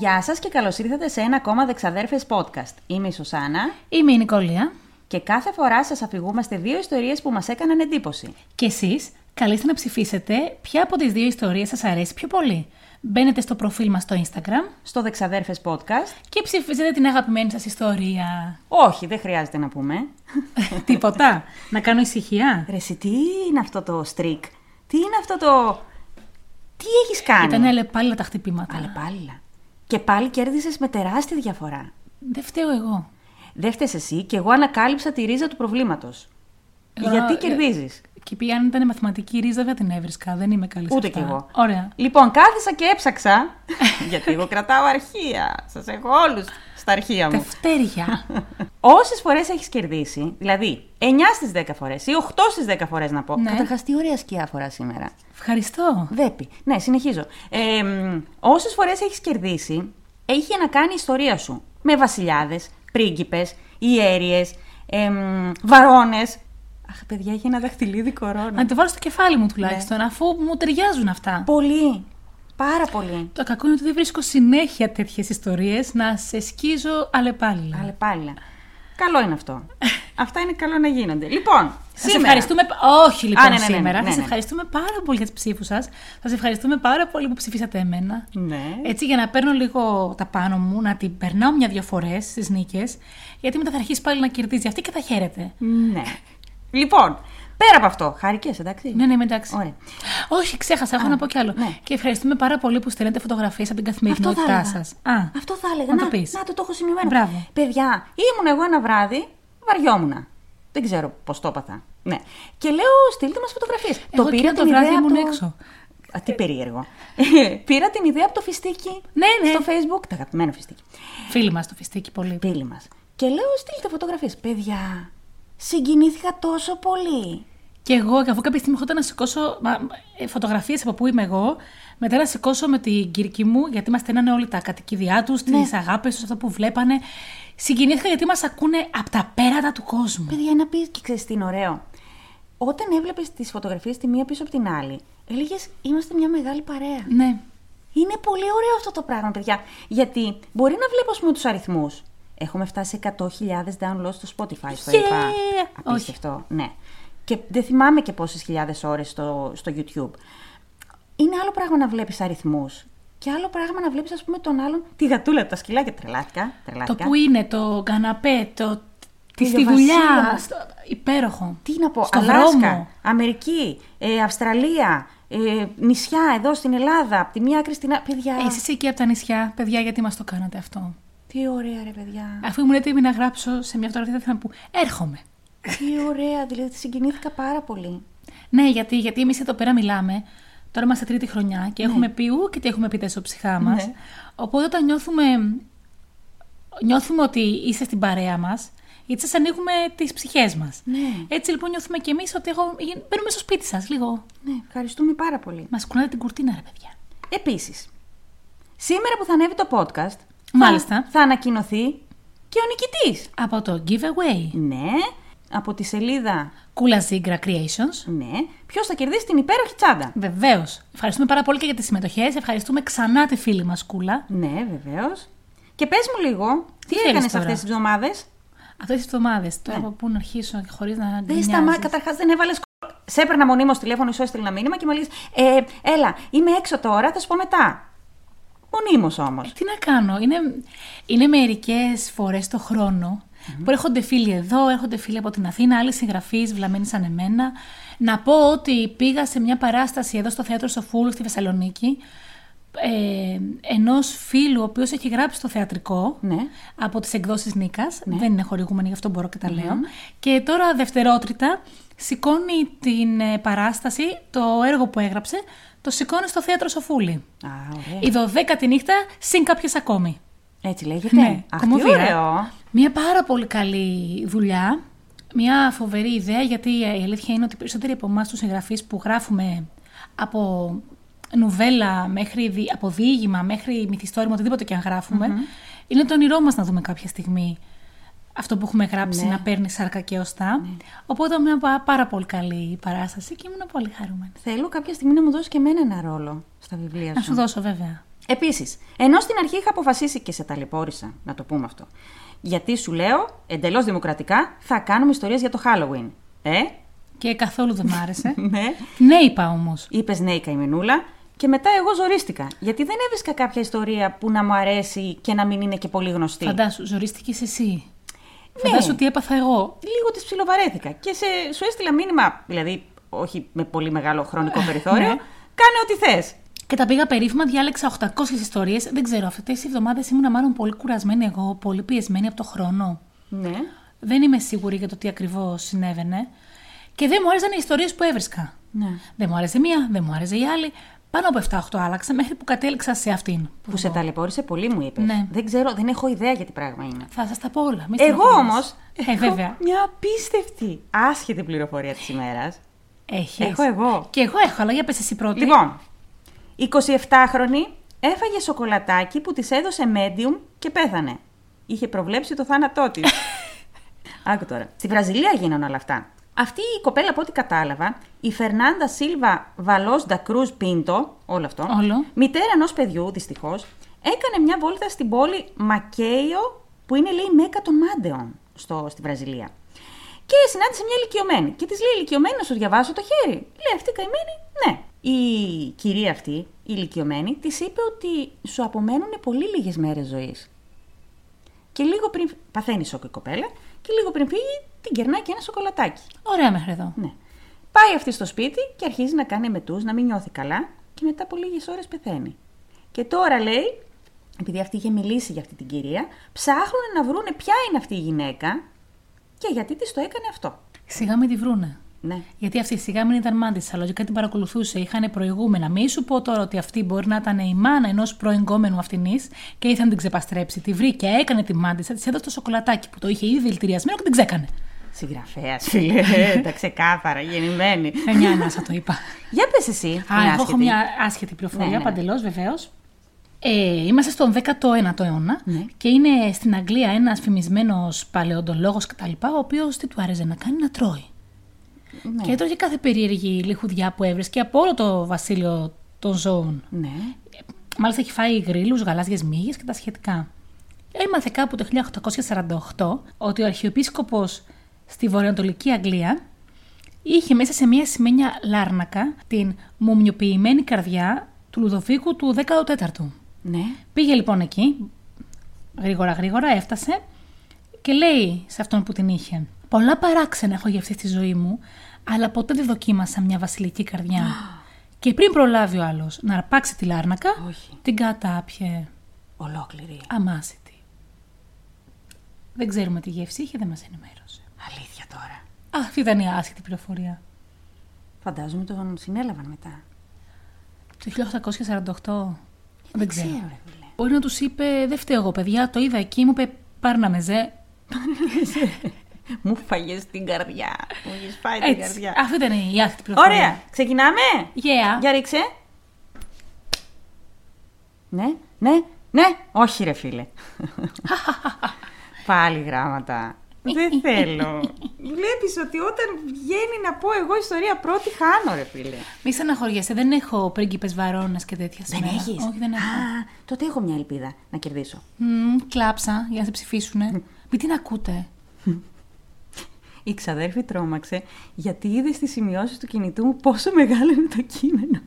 Γεια σας και καλώς ήρθατε σε ένα ακόμα Δεξαδέρφες podcast. Είμαι η Σωσάνα Είμαι η Νικόλια. και κάθε φορά σας αφηγούμαστε δύο ιστορίες που μας έκαναν εντύπωση. Και εσείς καλείστε να ψηφίσετε ποια από τις δύο ιστορίες σας αρέσει πιο πολύ. Μπαίνετε στο προφίλ μας στο Instagram Στο Δεξαδέρφες podcast, και ψηφίζετε την αγαπημένη σας ιστορία. όχι δεν χρειάζεται να πούμε. Τίποτα. να κάνω ησυχία. Ρε εσύ, τι είναι αυτό το streak, τι είναι αυτό το... Τι έχεις κάνει; Ήταν αλλεπάλληλα τα χτυπήματα. Αλλεπάλληλα. Και πάλι κέρδισες με τεράστια διαφορά. Δεν φταίω εγώ. Δεν φταίς εσύ και εγώ ανακάλυψα τη ρίζα του προβλήματος. Εγώ, Γιατί ε, κερδίζεις; Και πει αν ήταν μαθηματική ρίζα δεν την έβρισκα. Δεν είμαι καλή σε Ούτε αυτά. κι εγώ. Ωραία. Λοιπόν, κάθισα και έψαξα. γιατί εγώ κρατάω αρχεία. Σας έχω όλους στα αρχεία μου. Δευτέρια. Όσες φορές έχεις κερδίσει, δηλαδή 9 στις 10 φορές ή 8 στις 10 φορές να πω. Ναι. Καταρχάς, τι ωραία σκιά φορά σήμερα. Ευχαριστώ. Δέπη. Ναι, συνεχίζω. Ε, Όσες φορές έχεις κερδίσει, έχει να κάνει η ιστορία σου με βασιλιάδες, πρίγκιπες, ιέριες, ε, βαρώνες. Αχ, παιδιά, έχει ένα δαχτυλίδι κορώνα. Να το βάλω στο κεφάλι μου Ναι. τουλάχιστον, αφού μου ταιριάζουν αυτά. Πολύ. Πάρα πολύ. Το κακό είναι ότι δεν βρίσκω συνέχεια τέτοιες ιστορίες να σε σκίζω αλλεπάλληλα. Αλλά πάλι. Καλό είναι αυτό. Αυτά είναι καλό να γίνονται. Λοιπόν, Θα σε σήμερα. ευχαριστούμε. Όχι λοιπόν Α, ναι, ναι, ναι, σήμερα. ναι, Θα σε ναι. ευχαριστούμε πάρα πολύ για τι ψήφους σας. Θα σε ευχαριστούμε πάρα πολύ που ψηφίσατε εμένα. Ναι. Έτσι για να παίρνω λίγο τα πάνω μου, να την περνάω μια-δυο φορές στις νίκες. Γιατί μετά θα αρχίσει πάλι να κερδίζει αυτή και θα χαίρεται. Ναι. Λοιπόν, πέρα από αυτό, χαρικές, εντάξει. Ναι, ναι, είμαι εντάξει. Ωραία. Όχι, ξέχασα, έχω να πω κι άλλο. ναι. Και ευχαριστούμε πάρα πολύ που στέλνετε φωτογραφίες από την καθημερινότητά έλεγα. σας. Α, Αυτό θα έλεγα. Να το να, πεις. να το, το έχω σημειωμένο. Μπράβο. Παιδιά, ήμουν εγώ ένα βράδυ, βαριόμουν. Δεν ξέρω πώς το έπαθα. Ναι. Και λέω, στείλτε μας φωτογραφίες. Εγώ εκείνο το βράδυ ήμουν έξω. Α, τι περίεργο. πήρα την ιδέα από το φιστίκι. Ναι, ναι. Στο facebook, το αγαπημένο φιστίκι. Φίλοι μας το φιστίκι πολύ. Φίλοι μας. Και λέω, στείλτε φωτογραφίες. Παιδιά, συγκινήθηκα τόσο πολύ. Και εγώ, και αφού κάποια στιγμή έχω να σηκώσω φωτογραφίες από πού είμαι εγώ, μετά να σηκώσω με την κυρική μου, γιατί μας στέλνανε όλοι τα κατοικίδια τους, Ναι. τις αγάπες τους, αυτό που βλέπανε. Συγκινήθηκα γιατί μας ακούνε από τα πέρατα του κόσμου. Παιδιά, να πει και ξέρεις τι είναι ωραίο. Όταν έβλεπες τις φωτογραφίες τη μία πίσω από την άλλη, έλεγες Είμαστε μια μεγάλη παρέα. Ναι. Είναι πολύ ωραίο αυτό το πράγμα, παιδιά. Γιατί μπορεί να βλέπω, ας πούμε, τους αριθμούς. Έχουμε φτάσει σε 100.000 downloads στο Spotify, στο Yeah! είπα. Όχι. Απίστευτο, ναι. Και δεν θυμάμαι και πόσες χιλιάδες ώρες στο, στο YouTube. Είναι άλλο πράγμα να βλέπεις αριθμούς. Και άλλο πράγμα να βλέπεις, ας πούμε, τον άλλον. Τη γατούλα από τα σκυλάκια. Τρελάθηκα. Το τρελάθηκα. που είναι, το καναπέ, το. Τη στη ηλιοβασίλεμα. δουλειά. στο- Υπέροχο. Τι να πω, Στο Αλάσκα, δρόμο. Αμερική, ε, Αυστραλία, ε, νησιά εδώ στην Ελλάδα, από τη μία άκρη στην άλλη. Παιδιά, Ε, Εσείς εκεί από τα νησιά, παιδιά, γιατί μας το κάνατε αυτό. Τι ωραία ρε παιδιά. Αφού ήμουν έτοιμη να γράψω σε μια φωτογραφία, θα ήθελα να πω Έρχομαι. τι ωραία, δηλαδή συγκινήθηκα πάρα πολύ. Ναι, γιατί, γιατί εμείς εδώ πέρα μιλάμε. Τώρα είμαστε τρίτη χρονιά και έχουμε πει ου και τι έχουμε πει τα στο ψυχά μας. Ναι. Οπότε όταν νιώθουμε, νιώθουμε ότι είστε στην παρέα μας, γιατί σας ανοίγουμε τις ψυχές μας. Ναι. Έτσι λοιπόν νιώθουμε κι εμείς ότι εγώ, μπαίνουμε στο σπίτι σας λίγο. Ναι, ευχαριστούμε πάρα πολύ. Μας κουνάτε την κουρτίνα, ρε παιδιά. Επίσης, σήμερα που θα ανέβει το podcast, Μάλιστα. θα, θα ανακοινωθεί και ο νικητής. Από το giveaway. Ναι, από τη σελίδα, Κούλα Zigra Creations. ναι, ποιος θα κερδίσει την υπέροχη τσάντα. Βεβαίως. Ευχαριστούμε πάρα πολύ και για τις συμμετοχές. Ευχαριστούμε ξανά τη φίλη μας Κούλα. Ναι, βεβαίως. Και πες μου λίγο, τι, θέλεις έκανες τώρα; αυτές τις εβδομάδες; Αυτές τις εβδομάδες. Τώρα Ναι. από πού να αρχίσω χωρίς να. Δεν γκρινιάζεις. σταμά, καταρχάς δεν έβαλες. Σε έπαιρνα μονίμως τηλέφωνο, σου έστειλε ένα μήνυμα και μου λέει: ε, Έλα, είμαι έξω τώρα, θα σου πω μετά. Μονίμως όμως. Τι να κάνω, είναι, είναι μερικές φορές το χρονο που έρχονται φίλοι εδώ, έρχονται φίλοι από την Αθήνα, άλλοι συγγραφείς βλαμμένοι σαν εμένα. Να πω ότι πήγα σε μια παράσταση εδώ στο θέατρο Σοφούλου στη Θεσσαλονίκη ε, ενός φίλου ο οποίος έχει γράψει το θεατρικό Ναι. από τις εκδόσεις Νίκας. Δεν είναι χορηγούμενη, γι' αυτό μπορώ και τα λέω. Και τώρα δευτερότριτα σηκώνει την ε, παράσταση, το έργο που έγραψε, το σηκώνει στο θέατρο Σοφούλη. Α, ωραία. Η δωδέκατη νύχτα συν κάποιες ακόμη. Έτσι λέγεται. Ναι, Αχ, τι κομμωδία. ωραίο. Μια πάρα πολύ καλή δουλειά. Μια φοβερή ιδέα, γιατί η αλήθεια είναι ότι οι περισσότεροι από εμάς τους συγγραφείς που γράφουμε από νουβέλα μέχρι δι- από διήγημα μέχρι μυθιστόρημα, οτιδήποτε και αν γραφουμε είναι το όνειρό μας να δούμε κάποια στιγμή αυτό που έχουμε γράψει Ναι. να παίρνει σάρκα και οστά. Οπότε μια πα- πάρα πολύ καλή παράσταση και ήμουν πολύ χαρούμενη. Θέλω κάποια στιγμή να μου δώσεις και εμένα ένα ρόλο στα βιβλία σου. Να σου δώσω βέβαια. Επίσης, ενώ στην αρχή είχα αποφασίσει και σε ταλαιπώρησα, να το πούμε αυτό. Γιατί σου λέω, εντελώς δημοκρατικά, θα κάνουμε ιστορίες για το Halloween. Ε, Και καθόλου δεν μ' άρεσε. ναι. ναι, είπα όμως. Είπες ναι, η καημενούλα. Και μετά εγώ ζορίστηκα. Γιατί δεν έβρισκα κάποια ιστορία που να μου αρέσει και να μην είναι και πολύ γνωστή. Φαντάσου, ζορίστηκες εσύ. Ναι. Φαντάσου τι έπαθα εγώ. Λίγο της ψιλοβαρέθηκα. Και σε, σου έστειλα μήνυμα, δηλαδή όχι με πολύ μεγάλο χρονικό περιθώριο. Ναι. Κάνε ό,τι θες. Και τα πήγα περίφημα, διάλεξα 800 ιστορίες. Δεν ξέρω, αυτές τις εβδομάδες ήμουν μάλλον πολύ κουρασμένη εγώ, πολύ πιεσμένη από το χρόνο. Ναι. Δεν είμαι σίγουρη για το τι ακριβώς συνέβαινε. Και δεν μου άρεσαν οι ιστορίες που έβρισκα. ναι. Δεν μου άρεσε μία, δεν μου άρεσε η άλλη. Πάνω από 7-8 άλλαξα μέχρι που κατέληξα σε αυτήν. Που σε ταλαιπώρησε πολύ, μου είπες. Ναι. Δεν ξέρω, δεν έχω ιδέα για τι πράγμα είναι. Θα σας τα πω όλα. μη Εγώ στενοχωρείς. όμως. Ε, βέβαια. Μια απίστευτη, άσχετη πληροφορία της ημέρας. Έχεις. Έχω εγώ. Και εγώ έχω, αλλά για πες εσύ πρώτη. Λοιπόν, 27χρονη έφαγε σοκολατάκι που της έδωσε medium και πέθανε. Είχε προβλέψει το θάνατό της. Άκου τώρα. Στη Βραζιλία γίνανε όλα αυτά. Αυτή η κοπέλα, από ό,τι κατάλαβα, η Φερνάντα Σίλβα Βαλό Ντα Κρούζ Πίντο, όλο αυτό, Όλο. μητέρα ενός παιδιού, δυστυχώς, έκανε μια βόλτα στην πόλη Μακέιο, που είναι λέει η Μέκα των Μάντεων στο, στη Βραζιλία. Και συνάντησε μια ηλικιωμένη. Και της λέει: Ηλικιωμένη, να σου διαβάσω το χέρι. Λέει αυτή καημένη, ναι. Η κυρία αυτή, η ηλικιωμένη, της είπε ότι σου απομένουν πολύ λίγες μέρες ζωής. Και λίγο πριν. Παθαίνει σοκ η κοπέλα, και λίγο πριν φύγει, την κερνάει και ένα σοκολατάκι. Ωραία μέχρι εδώ. Ναι. Πάει αυτή στο σπίτι και αρχίζει να κάνει μετούς, να μην νιώθει καλά, και μετά από λίγες ώρες πεθαίνει. Και τώρα λέει, επειδή αυτή είχε μιλήσει για αυτή την κυρία, ψάχνουν να βρούνε ποια είναι αυτή η γυναίκα και γιατί της το έκανε αυτό. Σιγά μην τη βρούνε. Ναι. Γιατί αυτή σιγά μην ήταν μάντησα, λογικά την παρακολουθούσε, είχαν προηγούμενα. Μη σου πω τώρα ότι αυτή μπορεί να ήταν η μάνα ενός προεγκόμενου αυτινής και ήθελε να την ξεπαστρέψει. Τη βρήκε, έκανε τη μάντησα, της έδωσε το σοκολατάκι που το είχε ήδη δηλητηριασμένο και την ξέκανε. Συγγραφέας, φίλε. Τα ξεκάθαρα, γεννημένη. Ε, μια ανάσα το είπα. Για πες εσύ. Α, την εγώ έχω άσχετη. μια άσχετη πληροφορία, Ναι, ναι, ναι. παντελώς βεβαίως. Ε, είμαστε στον 19ο αιώνα Ναι. και είναι στην Αγγλία ένας φημισμένος παλαιοντολόγος κτλ. Ο οποίος τι του άρεσε να κάνει, να τρώει. Ναι. Και έτρωγε κάθε περίεργη λιχουδιά που έβρισκε από όλο το βασίλειο των ζώων. Ναι. Μάλιστα έχει φάει γρήλους, γαλάζιες μύγες και τα σχετικά. Έμαθε κάπου το 1848 ότι ο αρχιεπίσκοπος στη βορειοανατολική Αγγλία είχε μέσα σε μια σημαίνια λάρνακα την μουμιοποιημένη καρδιά του Λουδοβίκου του 14ου. Ναι. Πήγε λοιπόν εκεί, γρήγορα γρήγορα έφτασε και λέει σε αυτόν που την είχε «Πολλά παράξενα έχω για αυτή τη ζωή μου, αλλά ποτέ δεν δοκίμασα μια βασιλική καρδιά». και πριν προλάβει ο άλλος να αρπάξει τη λάρνακα, Όχι. την κατάπιε Ολόκληρη. αμάσιτη. Δεν ξέρουμε τι γεύση είχε, δεν μας ενημέρωσε. Αλήθεια τώρα. Α, αυτή ήταν η άσχετη πληροφορία. Φαντάζομαι τον συνέλαβαν μετά. Το 1848, δεν ξέρω. Ξέρω, ρε φίλε. Μπορεί να τους είπε, δεν φταίω εγώ παιδιά, το είδα εκεί, μου είπε πάρ' να με ζε. Μου φάγες την καρδιά. Μου έχεις φάει την Έτσι, καρδιά. αυτή ήταν η άσχετη πληροφορία. Ωραία. Ξεκινάμε; Yeah. Για ρίξε. Ναι, ναι, ναι. Όχι ρε φίλε. Πάλι γράμματα. Δεν θέλω. Βλέπεις ότι όταν βγαίνει να πω εγώ ιστορία πρώτη χάνω ρε φίλε. Μη στεναχωριέσαι, δεν έχω πρίγκιπες βαρώνες και τέτοια Δεν σήμερα. έχεις; Όχι, δεν έχω. Α, τότε έχω μια ελπίδα να κερδίσω. Μμμ, κλάψα για να σε ψηφίσουνε. Μην την ακούτε. Η ξαδέρφη τρόμαξε γιατί είδες στις σημειώσεις του κινητού μου πόσο μεγάλο είναι το κείμενο.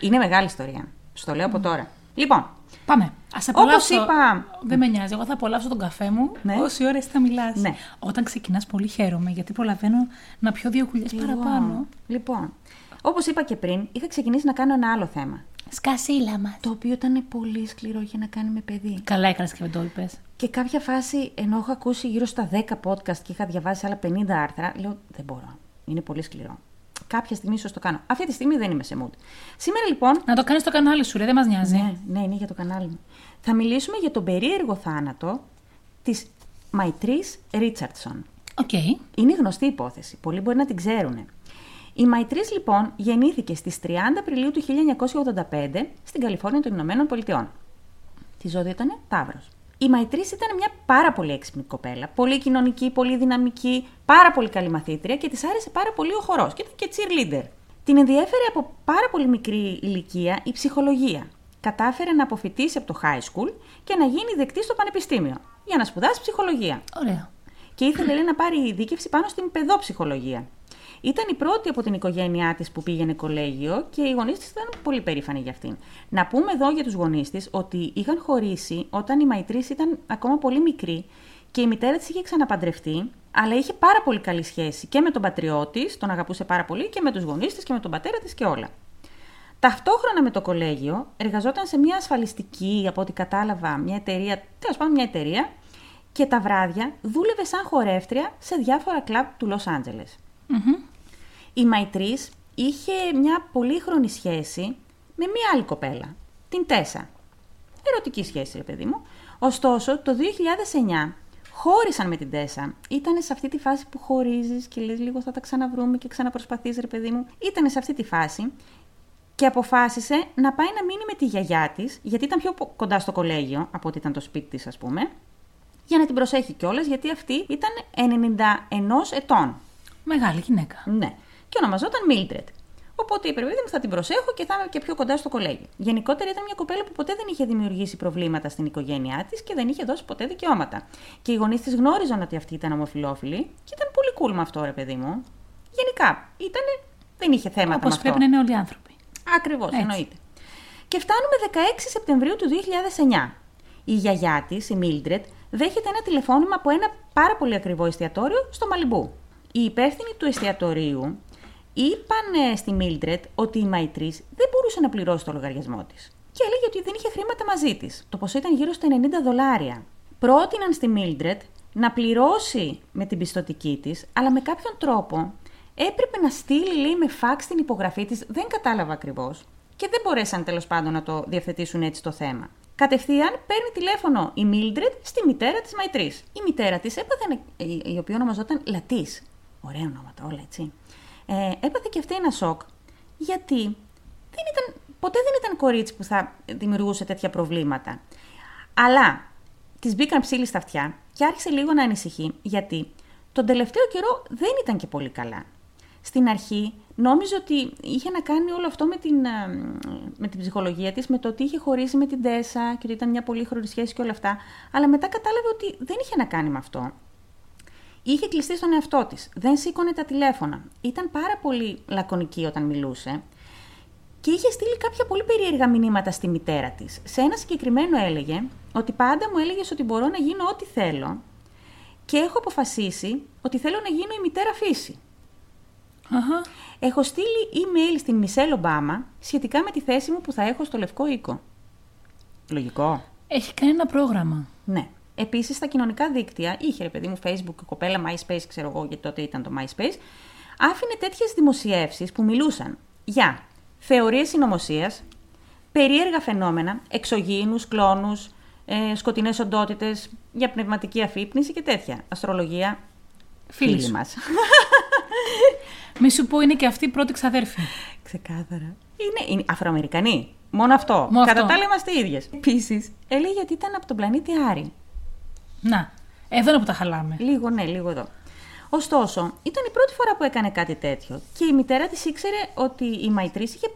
Είναι μεγάλη ιστορία. Σου το λέω από τώρα. Λοιπόν, Πάμε. Α Όπως απολαύσω. είπα- Δεν με νοιάζει. Εγώ θα απολαύσω τον καφέ μου Ναι. όση ώρα εσύ θα μιλάς. Ναι. Όταν ξεκινάς, πολύ χαίρομαι γιατί προλαβαίνω να πιω δύο κουλιές παραπάνω. Λοιπόν, όπως είπα και πριν, είχα ξεκινήσει να κάνω ένα άλλο θέμα. Σκασίλα μας. Το οποίο ήταν πολύ σκληρό για να κάνει με παιδί. Καλά έκανες και δεν το είπες. Και κάποια φάση, ενώ έχω ακούσει γύρω στα 10 podcast και είχα διαβάσει άλλα 50 άρθρα, λέω δεν μπορώ. Είναι πολύ σκληρό. Κάποια στιγμή ίσως το κάνω. Αυτή τη στιγμή δεν είμαι σε mood. Σήμερα λοιπόν. Να το κάνεις στο κανάλι σου, ρε, δεν μας νοιάζει. Ναι, ναι, είναι για το κανάλι μου. Θα μιλήσουμε για τον περίεργο θάνατο της Mitrice Richardson. OK. Είναι γνωστή υπόθεση. Πολλοί μπορεί να την ξέρουν. Η Mitrice λοιπόν γεννήθηκε στις 30 Απριλίου του 1985 στην Καλιφόρνια των Ηνωμένων Πολιτειών. Τη ζώδιο ήταν Ταύρος. Η Μαϊτρής ήταν μια πάρα πολύ έξυπνη κοπέλα, πολύ κοινωνική, πολύ δυναμική, πάρα πολύ καλή μαθήτρια και της άρεσε πάρα πολύ ο χορός και ήταν και cheerleader. Την ενδιέφερε από πάρα πολύ μικρή ηλικία η ψυχολογία. κατάφερε να αποφυτίσει από το high school και να γίνει δεκτή στο πανεπιστήμιο για να σπουδάσει ψυχολογία. Ωραία. Και ήθελε λέει, να πάρει ειδίκευση πάνω στην παιδόψυχολογία. Ήταν η πρώτη από την οικογένειά της που πήγαινε κολέγιο και οι γονείς της ήταν πολύ περήφανοι για αυτήν. Να πούμε εδώ για τους γονείς της ότι είχαν χωρίσει όταν η Μαϊτρής ήταν ακόμα πολύ μικρή και η μητέρα της είχε ξαναπαντρευτεί, αλλά είχε πάρα πολύ καλή σχέση και με τον πατριό της, τον αγαπούσε πάρα πολύ, και με τους γονείς της και με τον πατέρα της και όλα. Ταυτόχρονα με το κολέγιο, εργαζόταν σε μια ασφαλιστική, από ό,τι κατάλαβα, μια εταιρεία, τέλος πάντων μια εταιρεία, και τα βράδια δούλευε σαν χορεύτρια σε διάφορα κλαμπ του Λος άντζελες. Η Μαϊτρής είχε μια πολύχρονη σχέση με μια άλλη κοπέλα, την Τέσα. Ερωτική σχέση, ρε παιδί μου. Ωστόσο, το 2009 χώρισαν με την Τέσα. Ήταν σε αυτή τη φάση που χωρίζεις και λες λίγο θα τα ξαναβρούμε και ξαναπροσπαθείς ρε παιδί μου. Ήταν σε αυτή τη φάση και αποφάσισε να πάει να μείνει με τη γιαγιά της, γιατί ήταν πιο κοντά στο κολέγιο από ότι ήταν το σπίτι της, ας πούμε, για να την προσέχει κιόλας, γιατί αυτή ήταν 91 ετών. Μεγάλη γυναίκα. Ναι. Και ονομαζόταν Mildred. Οπότε είπε, παιδί μου, θα την προσέχω και θα είμαι και πιο κοντά στο κολέγιο. Γενικότερα ήταν μια κοπέλα που ποτέ δεν είχε δημιουργήσει προβλήματα στην οικογένειά της και δεν είχε δώσει ποτέ δικαιώματα. Και οι γονείς της γνώριζαν ότι αυτή ήταν ομοφυλόφιλη και ήταν πολύ cool με αυτό, ρε παιδί μου. Γενικά, ήταν, δεν είχε θέματα Όπως με αυτό. πρέπει να είναι όλοι οι άνθρωποι. Ακριβώς, Έτσι. εννοείται. Και φτάνουμε 16 Σεπτεμβρίου του 2009. Η γιαγιά της, η Μίλντρετ, δέχεται ένα τηλεφώνημα από ένα πάρα πολύ ακριβό εστιατόριο στο Μαλιμπού. Οι υπεύθυνοι του εστιατορίου είπαν ε, στη Μίλντρετ ότι η Μαϊτρής δεν μπορούσε να πληρώσει το λογαριασμό της. Και έλεγε ότι δεν είχε χρήματα μαζί της. Το ποσό ήταν γύρω στα 90 δολάρια. Πρότειναν στη Μίλντρετ να πληρώσει με την πιστοτική της, αλλά με κάποιον τρόπο έπρεπε να στείλει λέει, με φάξ την υπογραφή της, δεν κατάλαβα ακριβώς. Και δεν μπορέσαν τέλος πάντων να το διευθετήσουν έτσι το θέμα. Κατευθείαν παίρνει τηλέφωνο η Μίλντρετ στη μητέρα της Μαϊτρής. Η μητέρα της έπαθε, ένα- η η οποία ονομαζόταν Λατής. Ωραία ονόματα, όλα έτσι. Ε, έπαθε και αυτή ένα σοκ, γιατί δεν ήταν, ποτέ δεν ήταν κορίτσι που θα δημιουργούσε τέτοια προβλήματα. Αλλά της μπήκαν ψήλοι στα αυτιά και άρχισε λίγο να ανησυχεί, γιατί τον τελευταίο καιρό δεν ήταν και πολύ καλά. Στην αρχή νόμιζε ότι είχε να κάνει όλο αυτό με την, ε, με την ψυχολογία της, με το ότι είχε χωρίσει με την Τέσσα και ότι ήταν μια πολύ σχέση και όλα αυτά. Αλλά μετά κατάλαβε ότι δεν είχε να κάνει με αυτό. Είχε κλειστεί στον εαυτό της. Δεν σήκωνε τα τηλέφωνα. Ήταν πάρα πολύ λακωνική όταν μιλούσε. Και είχε στείλει κάποια πολύ περίεργα μηνύματα στη μητέρα της. Σε ένα συγκεκριμένο έλεγε ότι πάντα μου έλεγε ότι μπορώ να γίνω ό,τι θέλω και έχω αποφασίσει ότι θέλω να γίνω η μητέρα φύση. Αχα. Έχω στείλει email στην Μισελ Ομπάμα σχετικά με τη θέση μου που θα έχω στο Λευκό Οίκο. Λογικό. Έχει κάνει ένα πρόγραμμα. Ναι. Επίσης, στα κοινωνικά δίκτυα, είχε ρε παιδί μου Facebook, κοπέλα, MySpace, ξέρω εγώ, γιατί τότε ήταν το MySpace, άφηνε τέτοιες δημοσιεύσεις που μιλούσαν για θεωρίες συνωμοσίας, περίεργα φαινόμενα, εξωγήινους, κλόνους, ε, σκοτεινές οντότητες, για πνευματική αφύπνιση και τέτοια. Αστρολογία. Φίλοι Φίλοι σου. μας. Μη σου πω είναι και αυτή η πρώτη ξαδέρφη. Ξεκάθαρα. Είναι, είναι Αφροαμερικανοί. Μόνο αυτό. Μόνο Κατά αυτό. τα άλλα είμαστε ίδιες. Επίσης, έλεγε ότι ήταν από τον πλανήτη Άρη. Να, εδώ είναι που τα χαλάμε. Λίγο ναι, λίγο εδώ. Ωστόσο, ήταν η πρώτη φορά που έκανε κάτι τέτοιο και η μητέρα της ήξερε ότι η Μαϊτρή είχε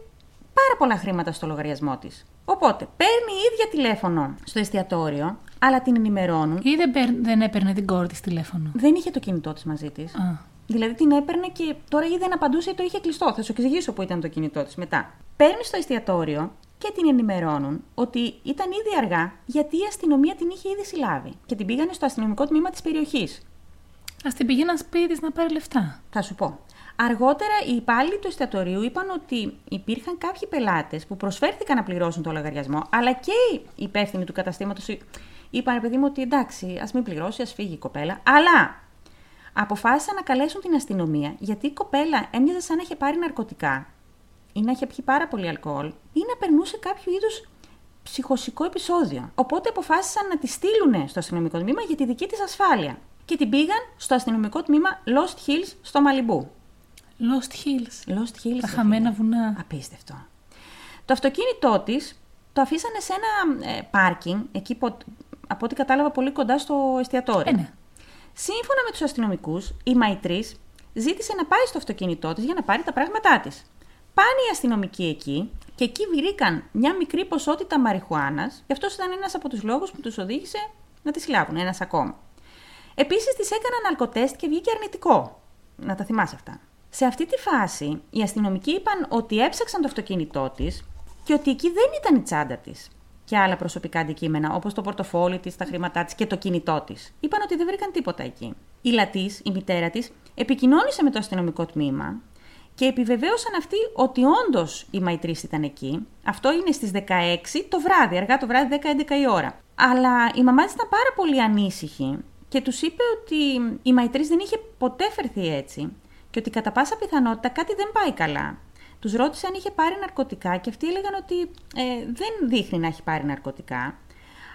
πάρα πολλά χρήματα στο λογαριασμό της. Οπότε, παίρνει η ίδια τηλέφωνο στο εστιατόριο, αλλά την ενημερώνουν. Ή δεν, παίρ- δεν έπαιρνε την κόρη της τηλέφωνο. Δεν είχε το κινητό της μαζί της. Α. Δηλαδή την έπαιρνε και τώρα ή δεν απαντούσε ή το είχε κλειστό. Θα σου εξηγήσω που ήταν το κινητό της μετά. Παίρνει στο εστιατόριο και την ενημερώνουν ότι ήταν ήδη αργά γιατί η αστυνομία την είχε ήδη συλλάβει και την πήγανε στο αστυνομικό τμήμα της περιοχής. Α την πηγαίναν σπίτι της να πάρει λεφτά. Θα σου πω. Αργότερα οι υπάλληλοι του εστιατορίου είπαν ότι υπήρχαν κάποιοι πελάτες που προσφέρθηκαν να πληρώσουν το λογαριασμό, αλλά και οι υπεύθυνοι του καταστήματος είπαν, παιδί μου, ότι εντάξει, ας μην πληρώσει, ας φύγει η κοπέλα. Αλλά αποφάσισαν να καλέσουν την αστυνομία γιατί η κοπέλα έμοιαζε σαν να είχε πάρει ναρκωτικά ή να είχε πιει πάρα πολύ αλκοόλ ή να περνούσε κάποιο είδους ψυχοσικό επεισόδιο. Οπότε αποφάσισαν να τη στείλουν στο αστυνομικό τμήμα για τη δική της ασφάλεια. Και την πήγαν στο αστυνομικό τμήμα Lost Hills στο Μαλιμπού. Lost Hills. Lost Hills. Τα ρε χαμένα φίλε. βουνά. Απίστευτο. Το αυτοκίνητό της το αφήσανε σε ένα ε, πάρκινγκ, εκεί που, από ό,τι κατάλαβα πολύ κοντά στο εστιατόριο. Ε, ναι. Σύμφωνα με τους αστυνομικούς, η Μαϊτρής ζήτησε να πάει στο αυτοκίνητό της για να πάρει τα πράγματά της. Πάνε οι αστυνομικοί εκεί, και εκεί βρήκαν μια μικρή ποσότητα μαριχουάνας, και αυτό ήταν ένας από τους λόγους που τους οδήγησε να τη συλλάβουν, ένας ακόμα. Επίσης της έκαναν αλκοτέστ και βγήκε αρνητικό. Να τα θυμάσαι αυτά. Σε αυτή τη φάση, οι αστυνομικοί είπαν ότι έψαξαν το αυτοκίνητό της και ότι εκεί δεν ήταν η τσάντα της και άλλα προσωπικά αντικείμενα, όπως το πορτοφόλι της, τα χρήματά της και το κινητό της. Είπαν ότι δεν βρήκαν τίποτα εκεί. Η Λατής, η μητέρα της, επικοινώνησε με το αστυνομικό τμήμα και επιβεβαίωσαν αυτοί ότι όντως η Μαϊτρή ήταν εκεί. Αυτό είναι στις 16 το βράδυ, αργά το βράδυ, 10-11 η ώρα. Αλλά η μαμά της ήταν πάρα πολύ ανήσυχη και τους είπε ότι η Μαϊτρή δεν είχε ποτέ φερθεί έτσι και ότι κατά πάσα πιθανότητα κάτι δεν πάει καλά. Τους ρώτησε αν είχε πάρει ναρκωτικά και αυτοί έλεγαν ότι ε, δεν δείχνει να έχει πάρει ναρκωτικά.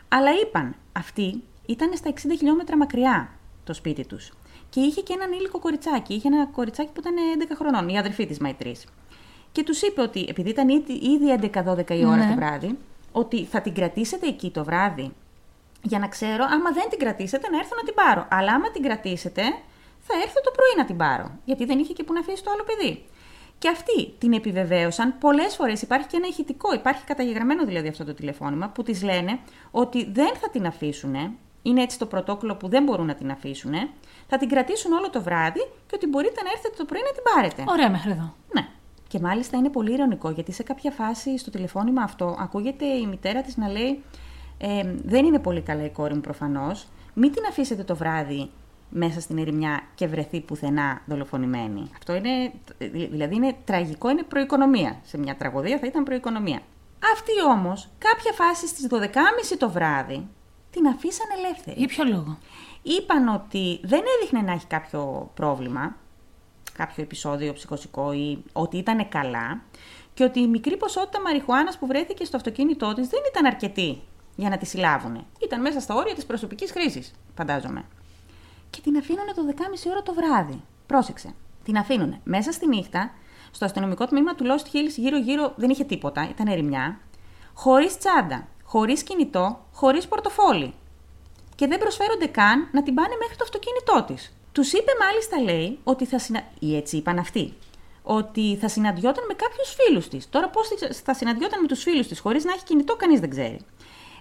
Αλλά είπαν, αυτή ήταν στα 60 χιλιόμετρα μακριά το σπίτι τους. Και είχε και έναν ήλικο κοριτσάκι. Είχε ένα κοριτσάκι που ήταν 11 χρονών, η αδερφή της Μαϊτρής. Και τους είπε ότι, επειδή ήταν ήδη 11-12 η ώρα ναι. το βράδυ, ότι θα την κρατήσετε εκεί το βράδυ για να ξέρω, άμα δεν την κρατήσετε, να έρθω να την πάρω. Αλλά άμα την κρατήσετε, θα έρθω το πρωί να την πάρω. Γιατί δεν είχε και που να αφήσει το άλλο παιδί. Και αυτοί την επιβεβαίωσαν πολλές φορές. Υπάρχει και ένα ηχητικό, υπάρχει καταγεγραμμένο δηλαδή αυτό το τηλεφώνημα, που της λένε ότι δεν θα την αφήσουν. Είναι έτσι το πρωτόκολλο που δεν μπορούν να την αφήσουν. Θα την κρατήσουν όλο το βράδυ και ότι μπορείτε να έρθετε το πρωί να την πάρετε. Ωραία μέχρι εδώ. Ναι. Και μάλιστα είναι πολύ ηρωνικό γιατί σε κάποια φάση στο τηλεφώνημα αυτό ακούγεται η μητέρα της να λέει ε, δεν είναι πολύ καλά η κόρη μου προφανώς. Μην την αφήσετε το βράδυ μέσα στην ερημιά και βρεθεί πουθενά δολοφονημένη. Αυτό είναι, δηλαδή είναι τραγικό, είναι προοικονομία. Σε μια τραγωδία θα ήταν προοικονομία. Αυτή όμως, κάποια φάση στις 12.30 το βράδυ, την αφήσαν ελεύθερη. Για ποιο λόγο; Είπαν ότι δεν έδειχνε να έχει κάποιο πρόβλημα, κάποιο επεισόδιο ψυχοσικό ή ότι ήταν καλά και ότι η μικρή ποσότητα μαριχουάνας που βρέθηκε στο αυτοκίνητό της δεν ήταν αρκετή για να τη συλλάβουν. Ήταν μέσα στα όρια της προσωπικής χρήσης, φαντάζομαι. Και την αφήνουν το 10.30 ώρα το βράδυ. Πρόσεξε. Την αφήνουν μέσα στη νύχτα, στο αστυνομικό τμήμα του Lost Hills γύρω-γύρω δεν είχε τίποτα, ήταν ερημιά, χωρίς τσάντα, χωρίς κινητό, χωρίς πορτοφόλι. Και δεν προσφέρονται καν να την πάνε μέχρι το αυτοκίνητό της. Τους είπε μάλιστα, λέει, ότι θα συνα... ή έτσι είπαν αυτοί, ότι θα συναντιόταν με κάποιους φίλους της. Τώρα, πώς θα συναντιόταν με τους φίλους της χωρίς να έχει κινητό, κανείς δεν ξέρει.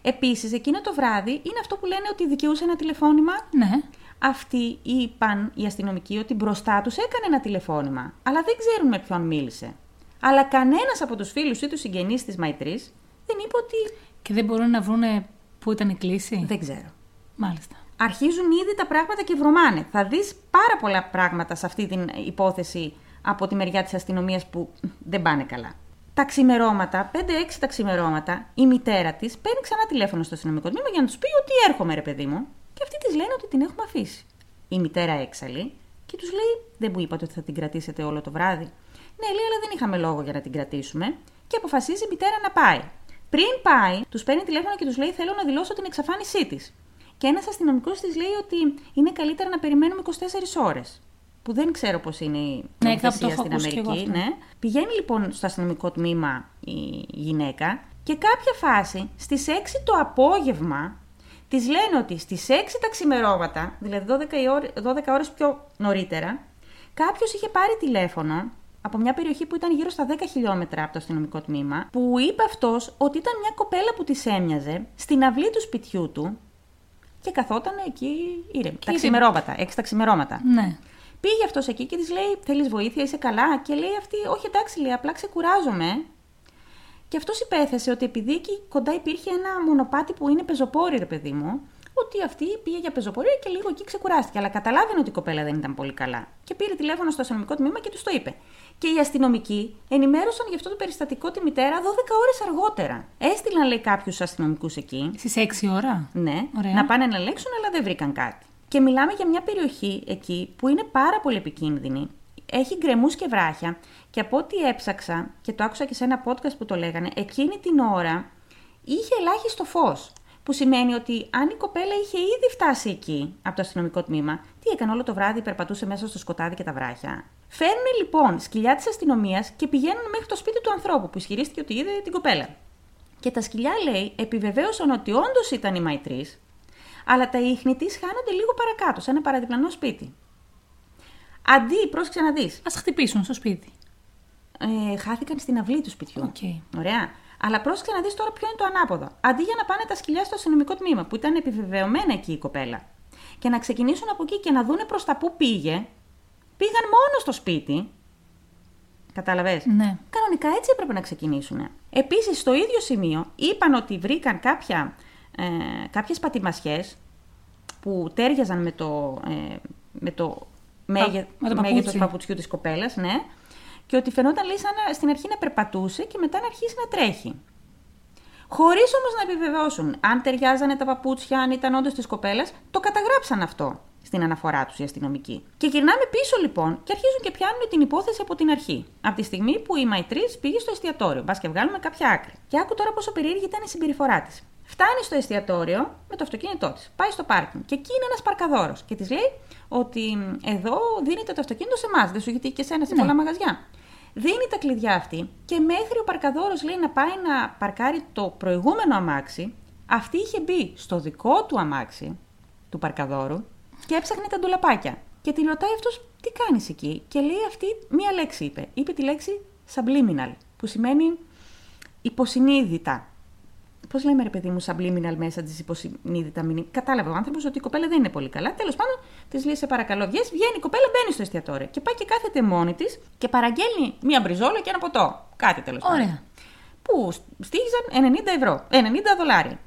Επίσης, εκείνο το βράδυ είναι αυτό που λένε ότι δικαιούσε ένα τηλεφώνημα. Ναι. Αυτοί είπαν οι αστυνομικοί ότι μπροστά τους έκανε ένα τηλεφώνημα, αλλά δεν ξέρουν με ποιον μίλησε. Αλλά κανένας από τους φίλους ή τους συγγενείς της Μαϊτρής δεν είπε ότι. Και δεν μπορούν να βρούνε πού ήταν η κλίση; Δεν ξέρω. Μάλιστα. Αρχίζουν ήδη τα πράγματα και βρωμάνε. Θα δεις πάρα πολλά πράγματα σε αυτή την υπόθεση από τη μεριά της αστυνομίας που δεν πάνε καλά. Τα ξημερώματα, 5-6 τα ξημερώματα, η μητέρα της παίρνει ξανά τηλέφωνο στο αστυνομικό τμήμα για να τους πει ότι έρχομαι, ρε παιδί μου. Και αυτοί της λένε ότι την έχουμε αφήσει. Η μητέρα έξαλλη και τους λέει: Δεν μου είπατε ότι θα την κρατήσετε όλο το βράδυ. Ναι, λέει, αλλά δεν είχαμε λόγο για να την κρατήσουμε. Και αποφασίζει η μητέρα να πάει. Πριν πάει, τους παίρνει τηλέφωνο και τους λέει: Θέλω να δηλώσω την εξαφάνισή της. Και ένας αστυνομικός της λέει ότι είναι καλύτερα να περιμένουμε 24 ώρες. Που δεν ξέρω πώς είναι η ναι, νομοθεσία στην Αμερική. Ναι. Πηγαίνει λοιπόν στο αστυνομικό τμήμα η γυναίκα και κάποια φάση στις 6 το απόγευμα Της λένε ότι στις 6 τα ξημερώματα, δηλαδή 12, 12 ώρες πιο νωρίτερα, κάποιος είχε πάρει τηλέφωνο από μια περιοχή που ήταν γύρω στα 10 χιλιόμετρα από το αστυνομικό τμήμα, που είπε αυτός ότι ήταν μια κοπέλα που της έμοιαζε στην αυλή του σπιτιού του και καθόταν εκεί ήρεμη. Τα ξημερώματα, 6 τα ξημερώματα. Ναι. Πήγε αυτός εκεί και της λέει: Θέλεις βοήθεια, είσαι καλά. Και λέει αυτή: Όχι, εντάξει, λέει, απλά ξεκουράζομαι και αυτός υπέθεσε ότι επειδή εκεί κοντά υπήρχε ένα μονοπάτι που είναι πεζοπόρη, ρε παιδί μου, ότι αυτή πήγε για πεζοπορία και λίγο εκεί ξεκουράστηκε. Αλλά καταλάβαινε ότι η κοπέλα δεν ήταν πολύ καλά. Και πήρε τηλέφωνο στο αστυνομικό τμήμα και τους το είπε. Και οι αστυνομικοί ενημέρωσαν γι' αυτό το περιστατικό τη μητέρα 12 ώρες αργότερα. Έστειλαν, λέει, κάποιους αστυνομικούς εκεί. Στις 6 ώρα; Ναι, Ωραία. να πάνε να ελέγξουν, αλλά δεν βρήκαν κάτι. Και μιλάμε για μια περιοχή εκεί που είναι πάρα πολύ επικίνδυνη έχει γκρεμούς και βράχια και από ό,τι έψαξα και το άκουσα και σε ένα podcast που το λέγανε, εκείνη την ώρα είχε ελάχιστο φως. Που σημαίνει ότι αν η κοπέλα είχε ήδη φτάσει εκεί από το αστυνομικό τμήμα, τι έκανε όλο το βράδυ, περπατούσε μέσα στο σκοτάδι και τα βράχια. Φέρνουν λοιπόν σκυλιά της αστυνομίας και πηγαίνουν μέχρι το σπίτι του ανθρώπου που ισχυρίστηκε ότι είδε την κοπέλα. Και τα σκυλιά, λέει, επιβεβαίωσαν ότι όντως ήταν η Μαϊτρίς, αλλά τα ίχνη της χάνονται λίγο παρακάτω, σε ένα παραδιπλανό σπίτι. Αντί, πρόσεξε να δεις. Α χτυπήσουν στο σπίτι. ε, χάθηκαν στην αυλή του σπιτιού. Οκ. Ωραία. Αλλά πρόσεξε να δεις τώρα ποιο είναι το ανάποδο. Αντί για να πάνε τα σκυλιά στο αστυνομικό τμήμα, που ήταν επιβεβαιωμένα εκεί η κοπέλα, και να ξεκινήσουν από εκεί και να δούνε προς τα πού πήγε, πήγαν μόνο στο σπίτι. Κατάλαβες; Ναι. Κανονικά έτσι έπρεπε να ξεκινήσουν. Επίσης, στο ίδιο σημείο είπαν ότι βρήκαν κάποια, ε, κάποιες πατημασιές που τέριαζαν με το, ε, με το, μέγε, με το μέγεθος παπούτσι. του παπουτσιού της κοπέλας, ναι. Και ότι φαινόταν λέει σαν να, στην αρχή να περπατούσε και μετά να αρχίσει να τρέχει. Χωρίς όμως να επιβεβαιώσουν αν ταιριάζανε τα παπούτσια, αν ήταν όντως της κοπέλας, το καταγράψαν αυτό στην αναφορά τους οι αστυνομικοί. Και γυρνάμε πίσω λοιπόν και αρχίζουν και πιάνουν την υπόθεση από την αρχή. Από τη στιγμή που η Μαϊτρής πήγε στο εστιατόριο. Μπας και βγάλουμε κάποια άκρη. Και άκου τώρα πόσο περίεργη ήταν η συμπεριφορά της. Φτάνει στο εστιατόριο με το αυτοκίνητό της. Πάει στο πάρκινγκ και εκεί είναι ένας παρκαδόρος. Και της λέει ότι μ, εδώ δίνετε το αυτοκίνητο σε εμάς. Δεν σου έχει τύχει και εσένα σε Ναι. πολλά μαγαζιά. Δίνει τα κλειδιά αυτή και μέχρι ο παρκαδόρος λέει να πάει να παρκάρει το προηγούμενο αμάξι. Αυτή είχε μπει στο δικό του αμάξι του παρκαδόρου και έψαχνε τα ντουλαπάκια. Και τη ρωτάει αυτός τι κάνεις εκεί; Και λέει αυτή μία λέξη είπε. Είπε τη λέξη subliminal, που σημαίνει υποσυνείδητα. Πώς λέμε, ρε παιδί μου, subliminal μέσα της υποσυνείδητα μηνύματα. Κατάλαβε ο άνθρωπος ότι η κοπέλα δεν είναι πολύ καλά. Τέλος πάντων, της λέει: Σε παρακαλώ, βγαίνει, βγαίνει η κοπέλα, μπαίνει στο εστιατόριο. Και πάει και κάθεται μόνη της και παραγγέλνει μία μπριζόλα και ένα ποτό. Κάτι τέλος πάντων. Ωραία. Που στήχιζαν 90 ευρώ, 90 δολάρια.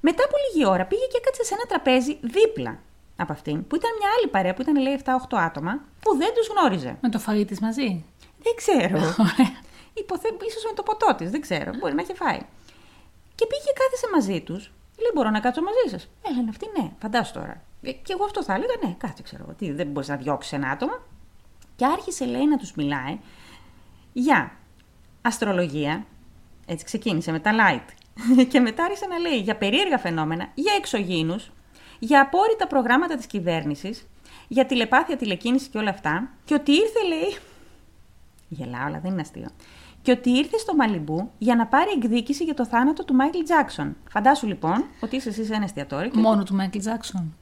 Μετά από λίγη ώρα πήγε και έκατσε σε ένα τραπέζι δίπλα από αυτήν, που ήταν μια άλλη παρέα που ήταν λέει 7-8 άτομα, που δεν τους γνώριζε. Με το φαγί της μαζί; Δεν ξέρω. Ωραία. Υποθέ... ίσως με το ποτό της, δεν ξέρω. Μπορεί να έχει φάει. Και πήγε και κάθεσε μαζί τους. Λέει: Μπορώ να κάτσω μαζί σας. Έλα, αυτή ναι, φαντάσου τώρα. Ε, Και εγώ αυτό θα έλεγα: Ναι, κάτσε, ξέρω εγώ. Τι, δεν μπορείς να διώξεις ένα άτομο. Και άρχισε, λέει, να τους μιλάει για αστρολογία. Έτσι ξεκίνησε με τα light. και μετά άρχισε να λέει για περίεργα φαινόμενα, για εξωγήινους, για απόρριτα προγράμματα της κυβέρνησης, για τηλεπάθεια, τηλεκίνηση και όλα αυτά. Και ότι ήρθε, λέει, Γελάω, αλλά δεν είναι αστείο. Και ότι ήρθε στο Μαλιμπού για να πάρει εκδίκηση για το θάνατο του Μάικλ Τζάξον. Φαντάσου λοιπόν ότι είσαι εσύ σε ένα εστιατόριο. Και... Μόνο του Μάικλ Τζάξον.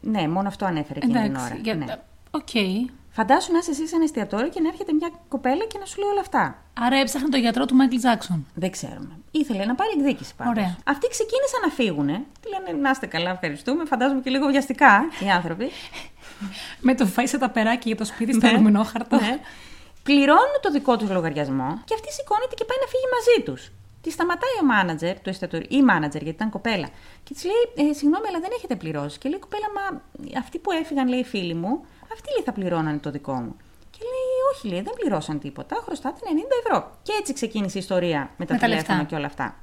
Ναι, μόνο αυτό ανέφερε εκείνη την ώρα. για- Ναι. Οκ. Φαντάσου να είσαι εσύ σε ένα εστιατόριο και να έρχεται μια κοπέλα και να σου λέει όλα αυτά. Άρα έψαχνε το γιατρό του Μάικλ Τζάξον. Δεν ξέρουμε. Ήθελε να πάρει εκδίκηση πάντως. Ωραία. Αυτοί ξεκίνησαν να φύγουνε. Τι λένε, να είστε καλά, ευχαριστούμε. Φαντάζομαι και λίγο βιαστικά οι άνθρωποι. Με το φάει σε τα περάκια για το σπίτι στο Ναι. αλουμινόχαρτο. Ναι. Πληρώνουν το δικό τους λογαριασμό και αυτή σηκώνεται και πάει να φύγει μαζί τους. Τη σταματάει ο μάνατζερ του εστιατορίου, ή η μάνατζερ γιατί ήταν κοπέλα, και της λέει: ε, Συγγνώμη, αλλά δεν έχετε πληρώσει. Και λέει: Κοπέλα, μα αυτοί που έφυγαν, λέει φίλοι μου, αυτοί λέει θα πληρώνανε το δικό μου. Και λέει: Όχι, λέει, δεν πληρώσαν τίποτα, χρωστάτε 90 ευρώ. Και έτσι ξεκίνησε η ιστορία με τα Με τα τηλέφωνα λεφτά. και όλα αυτά.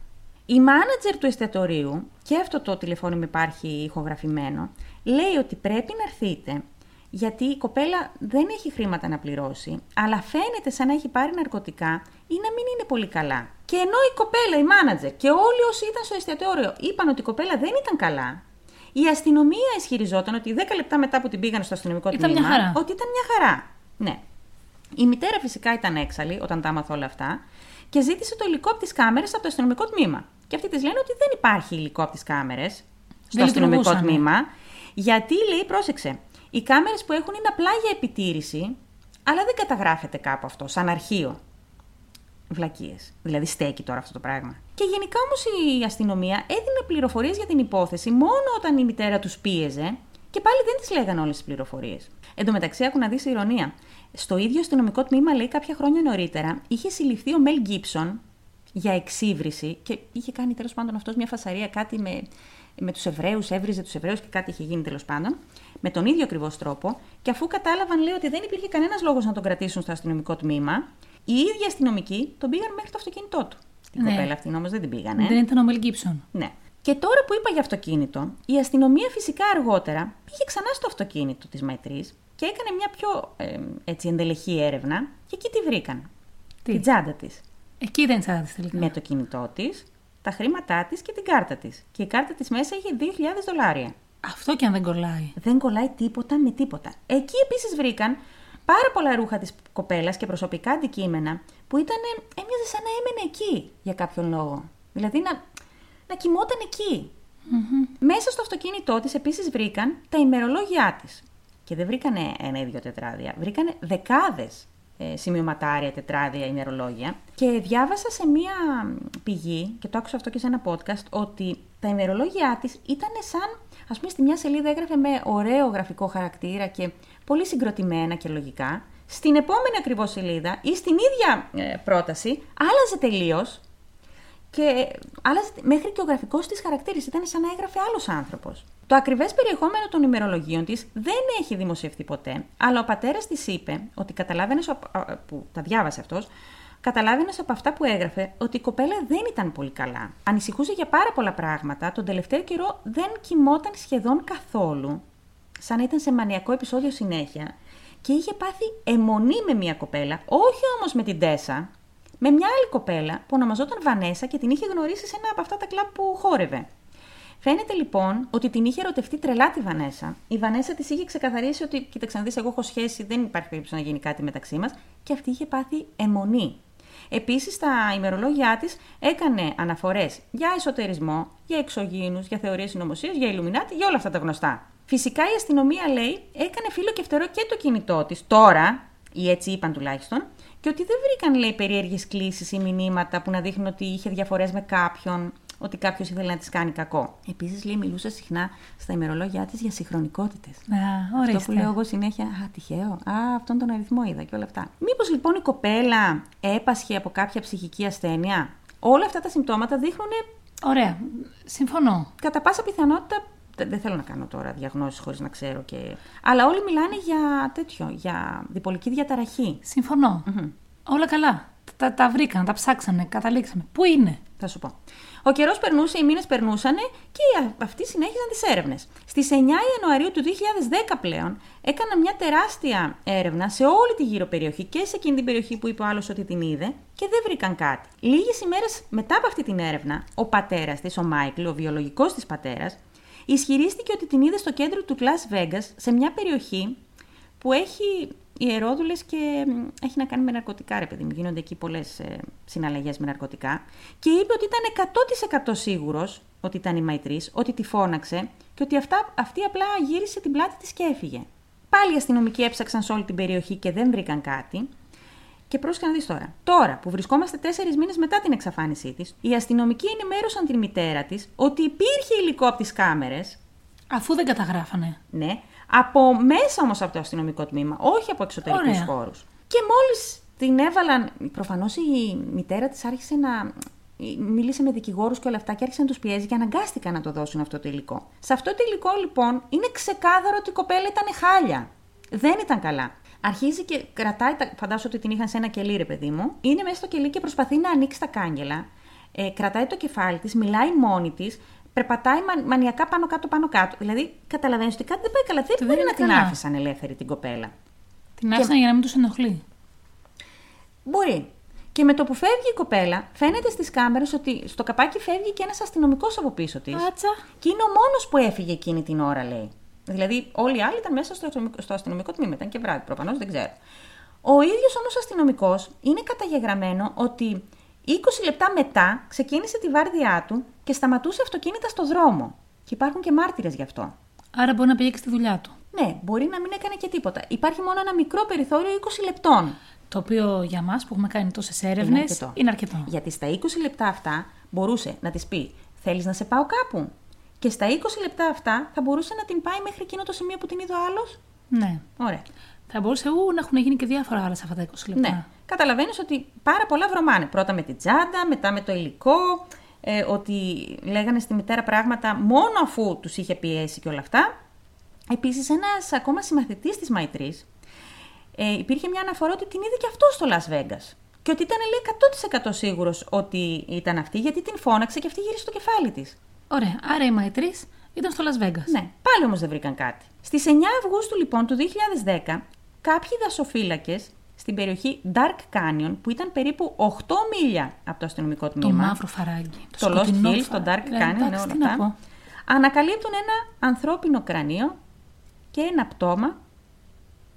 Η μάνατζερ του εστιατορίου, και αυτό το τηλεφώνημα υπάρχει ηχογραφημένο, λέει ότι πρέπει να έρθετε γιατί η κοπέλα δεν έχει χρήματα να πληρώσει, αλλά φαίνεται σαν να έχει πάρει ναρκωτικά ή να μην είναι πολύ καλά. Και ενώ η κοπέλα, η μάνατζερ και όλοι όσοι ήταν στο εστιατόριο είπαν ότι η κοπέλα δεν ήταν καλά, η αστυνομία ισχυριζόταν ότι 10 λεπτά μετά που την πήγαν στο αστυνομικό Ήταν τμήμα, μια χαρά. ότι ήταν μια χαρά. Ναι. Η μητέρα φυσικά ήταν έξαλλη όταν τα άμαθε όλα αυτά και ζήτησε το υλικό από τις κάμερες από το αστυνομικό τμήμα. Και αυτοί τη λένε ότι δεν υπάρχει υλικό από τις κάμερες στο Δεν αστυνομικό λειτουργούσανε. τμήμα. Γιατί λέει, πρόσεξε, οι κάμερες που έχουν είναι απλά για επιτήρηση, αλλά δεν καταγράφεται κάπου αυτό, σαν αρχείο. Βλακίες. Δηλαδή στέκει τώρα αυτό το πράγμα. Και γενικά όμως η αστυνομία έδινε πληροφορίες για την υπόθεση μόνο όταν η μητέρα τους πίεζε και πάλι δεν της λέγανε όλες τις πληροφορίες. Εν τω μεταξύ, άκου να δεις ηρωνία. Στο ίδιο αστυνομικό τμήμα, λέει κάποια χρόνια νωρίτερα, είχε συλληφθεί ο Μέλ Γκίψον για εξύβριση και είχε κάνει τέλος πάντων αυτός μια φασαρία κάτι με, με τους Εβραίους, έβριζε τους Εβραίους και κάτι είχε γίνει τέλος πάντων. Με τον ίδιο ακριβώς τρόπο. Και αφού κατάλαβαν, λέει, ότι δεν υπήρχε κανένας λόγος να τον κρατήσουν στο αστυνομικό τμήμα, οι ίδιοι αστυνομικοί τον πήγαν μέχρι το αυτοκίνητό του. Την Ναι. κοπέλα αυτή όμως δεν την πήγανε. Δεν ήταν ο Μελ Γκίψον. Ναι. Και τώρα που είπα για αυτοκίνητο, η αστυνομία φυσικά αργότερα πήγε ξανά στο αυτοκίνητο της Μαϊτρής και έκανε μια πιο ε, έτσι, εντελεχή έρευνα και εκεί τη βρήκαν. Τι; Την τσάντα της. Εκεί ήταν η τσάντα της τελικά. Με το κινητό της, τα χρήματά της και την κάρτα της. Και η κάρτα της μέσα είχε 2.000 δολάρια. Αυτό και αν δεν κολλάει. Δεν κολλάει τίποτα με τίποτα. Εκεί επίσης βρήκαν πάρα πολλά ρούχα της κοπέλας και προσωπικά αντικείμενα που ήταν, έμοιαζε σαν να έμενε εκεί για κάποιον λόγο. Δηλαδή να, να κοιμόταν εκεί. Μέσα στο αυτοκίνητό της επίσης βρήκαν τα ημερολόγια της. Και δεν βρήκανε ένα ή δύο τετράδια, βρήκανε δεκάδες ε, σημειωματάρια, τετράδια, ημερολόγια. Και διάβασα σε μία πηγή, και το άκουσα αυτό και σε ένα podcast, ότι τα ημερολόγια της ήταν σαν, ας πούμε, στη μια σελίδα έγραφε με ωραίο γραφικό χαρακτήρα και πολύ συγκροτημένα και λογικά. Στην επόμενη ακριβώς σελίδα ή στην ίδια ε, πρόταση άλλαζε τελείως και άλλαζε μέχρι και ο γραφικός της χαρακτήρας. Ήταν σαν να έγραφε άλλος άνθρωπος. Το ακριβές περιεχόμενο των ημερολογίων της δεν έχει δημοσιευτεί ποτέ, αλλά ο πατέρας της είπε ότι καταλάβαινες, που τα διάβασε αυτός, καταλάβαινε από αυτά που έγραφε ότι η κοπέλα δεν ήταν πολύ καλά. Ανησυχούσε για πάρα πολλά πράγματα, τον τελευταίο καιρό δεν κοιμόταν σχεδόν καθόλου, σαν να ήταν σε μανιακό επεισόδιο συνέχεια, και είχε πάθει αιμονή με μια κοπέλα, όχι όμως με την Τέσσα, με μια άλλη κοπέλα που ονομαζόταν Βανέσα και την είχε γνωρίσει σε ένα από αυτά τα κλαμπ που χόρευε. Φαίνεται λοιπόν ότι την είχε ερωτευτεί τρελά τη Βανέσα. Η Βανέσα της είχε ξεκαθαρίσει ότι, κοίταξε να δεις, εγώ έχω σχέση, δεν υπάρχει περίπτωση να γίνει κάτι μεταξύ μας, και αυτή είχε πάθει αιμονή. Επίσης, στα ημερολόγια της έκανε αναφορές για εσωτερισμό, για εξωγήινους, για θεωρίες συνωμοσίας, για ηλουμινάτη, για όλα αυτά τα γνωστά. Φυσικά η αστυνομία λέει έκανε φίλο και φτερό και το κινητό της τώρα, ή έτσι είπαν τουλάχιστον, και ότι δεν βρήκαν, λέει, περίεργες κλήσεις ή μηνύματα που να δείχνουν ότι είχε διαφορές με κάποιον, ότι κάποιος ήθελε να τη κάνει κακό. Επίσης, λέει, μιλούσε συχνά στα ημερολόγια της για συγχρονικότητες. ωραία. Αυτό που λέω εγώ συνέχεια, Α, τυχαίο. Α, αυτόν τον αριθμό είδα και όλα αυτά. Μήπως λοιπόν η κοπέλα έπασχε από κάποια ψυχική ασθένεια; Όλα αυτά τα συμπτώματα δείχνουν. Ωραία. Συμφωνώ. Κατά πάσα πιθανότητα δεν θέλω να κάνω τώρα διαγνώσεις χωρίς να ξέρω και... Αλλά όλοι μιλάνε για τέτοιο, για διπολική διαταραχή. Όλα καλά. Τα, τα βρήκαν, τα ψάξανε, καταλήξαμε. Πού είναι; Θα σου πω. Ο καιρός περνούσε, οι μήνες περνούσαν και αυτοί συνέχιζαν τις έρευνες. Στις 9 Ιανουαρίου του 2010 πλέον έκαναν μια τεράστια έρευνα σε όλη τη γύρω περιοχή και σε εκείνη την περιοχή που είπε ο άλλος ότι την είδε και δεν βρήκαν κάτι. Λίγες ημέρες μετά από αυτή την έρευνα, ο πατέρας της, ο Μάικλ, ο βιολογικός της πατέρας, ισχυρίστηκε ότι την είδε στο κέντρο του Las Vegas, σε μια περιοχή που έχει ιερόδουλες και έχει να κάνει με ναρκωτικά, ρε παιδί μου. Γίνονται εκεί πολλές ε, συναλλαγές με ναρκωτικά. Και είπε ότι ήταν 100% σίγουρος ότι ήταν η Μαϊτρής, ότι τη φώναξε και ότι αυτά, αυτή απλά γύρισε την πλάτη της και έφυγε. Πάλι οι αστυνομικοί έψαξαν σε όλη την περιοχή και δεν βρήκαν κάτι. Και πρόσεχε να δεις τώρα. Τώρα που βρισκόμαστε τέσσερις μήνες μετά την εξαφάνισή της, οι αστυνομικοί ενημέρωσαν την μητέρα της ότι υπήρχε υλικό από τις κάμερες. Αφού δεν καταγράφανε. Ναι, από μέσα όμως από το αστυνομικό τμήμα, όχι από εξωτερικούς χώρους. Και μόλις την έβαλαν. Προφανώς η μητέρα της άρχισε να. Μίλησε με δικηγόρους και όλα αυτά και άρχισε να τους πιέζει και αναγκάστηκαν να το δώσουν αυτό το υλικό. Σε αυτό το υλικό λοιπόν είναι ξεκάθαρο ότι η κοπέλα ήταν χάλια. Δεν ήταν καλά. Αρχίζει και κρατάει, φαντάζομαι ότι την είχαν σε ένα κελί, ρε παιδί μου. Είναι μέσα στο κελί και προσπαθεί να ανοίξει τα κάγκελα. Ε, κρατάει το κεφάλι της, μιλάει μόνη της, περπατάει μανιακά πάνω κάτω πάνω κάτω. Δηλαδή, καταλαβαίνεις ότι κάτι δεν πάει καλά. Δεν μπορεί να την άφησαν ελεύθερη την κοπέλα. Την άφησαν για να μην τους ενοχλεί. Μπορεί. Και με το που φεύγει η κοπέλα, φαίνεται στις κάμερες ότι στο καπάκι φεύγει και ένας αστυνομικός από πίσω της. Και είναι ο μόνος που έφυγε εκείνη την ώρα, λέει. Δηλαδή, όλοι οι άλλοι ήταν μέσα στο αστυνομικό, στο αστυνομικό τμήμα. Ήταν και βράδυ, προφανώς δεν ξέρω. Ο ίδιος όμως αστυνομικός είναι καταγεγραμμένο ότι 20 λεπτά μετά ξεκίνησε τη βάρδιά του και σταματούσε αυτοκίνητα στο δρόμο. Και υπάρχουν και μάρτυρες γι' αυτό. Άρα μπορεί να πήγε και στη δουλειά του. Ναι, μπορεί να μην έκανε και τίποτα. Υπάρχει μόνο ένα μικρό περιθώριο 20 λεπτών. Το οποίο για μας που έχουμε κάνει τόσες έρευνες είναι, είναι αρκετό. Γιατί στα 20 λεπτά αυτά μπορούσε να της πει: Θέλεις να σε πάω κάπου; Και στα 20 λεπτά αυτά θα μπορούσε να την πάει μέχρι εκείνο το σημείο που την είδε ο άλλος; Ναι. Ωραία. Θα μπορούσε ου, να έχουν γίνει και διάφορα άλλα σε αυτά τα 20 λεπτά. Ναι. Καταλαβαίνεις ότι πάρα πολλά βρωμάνε. Πρώτα με την τσάντα, μετά με το υλικό, ε, ότι λέγανε στη μητέρα πράγματα μόνο αφού τους είχε πιέσει και όλα αυτά. Επίσης, ένας ακόμα συμμαθητής της Μαϊτρής ε, υπήρχε μια αναφορά ότι την είδε και αυτός στο Las Vegas. Και ότι ήταν λέει 100% σίγουρος ότι ήταν αυτή, γιατί την φώναξε και αυτή γύρισε το κεφάλι της. Ωραία. Άρα η Μαϊτρής ήταν στο Las Vegas. Ναι. Πάλι όμως δεν βρήκαν κάτι. Στις 9 Αυγούστου λοιπόν του 2010, κάποιοι δασοφύλακες στην περιοχή Dark Canyon, που ήταν περίπου 8 μίλια από το αστυνομικό τμήμα. Το μαύρο φαράγγι. Το, το Lost Hills, το Dark Canyon, ναι, όλα αυτά. Ανακαλύπτουν ένα ανθρώπινο κρανίο και ένα πτώμα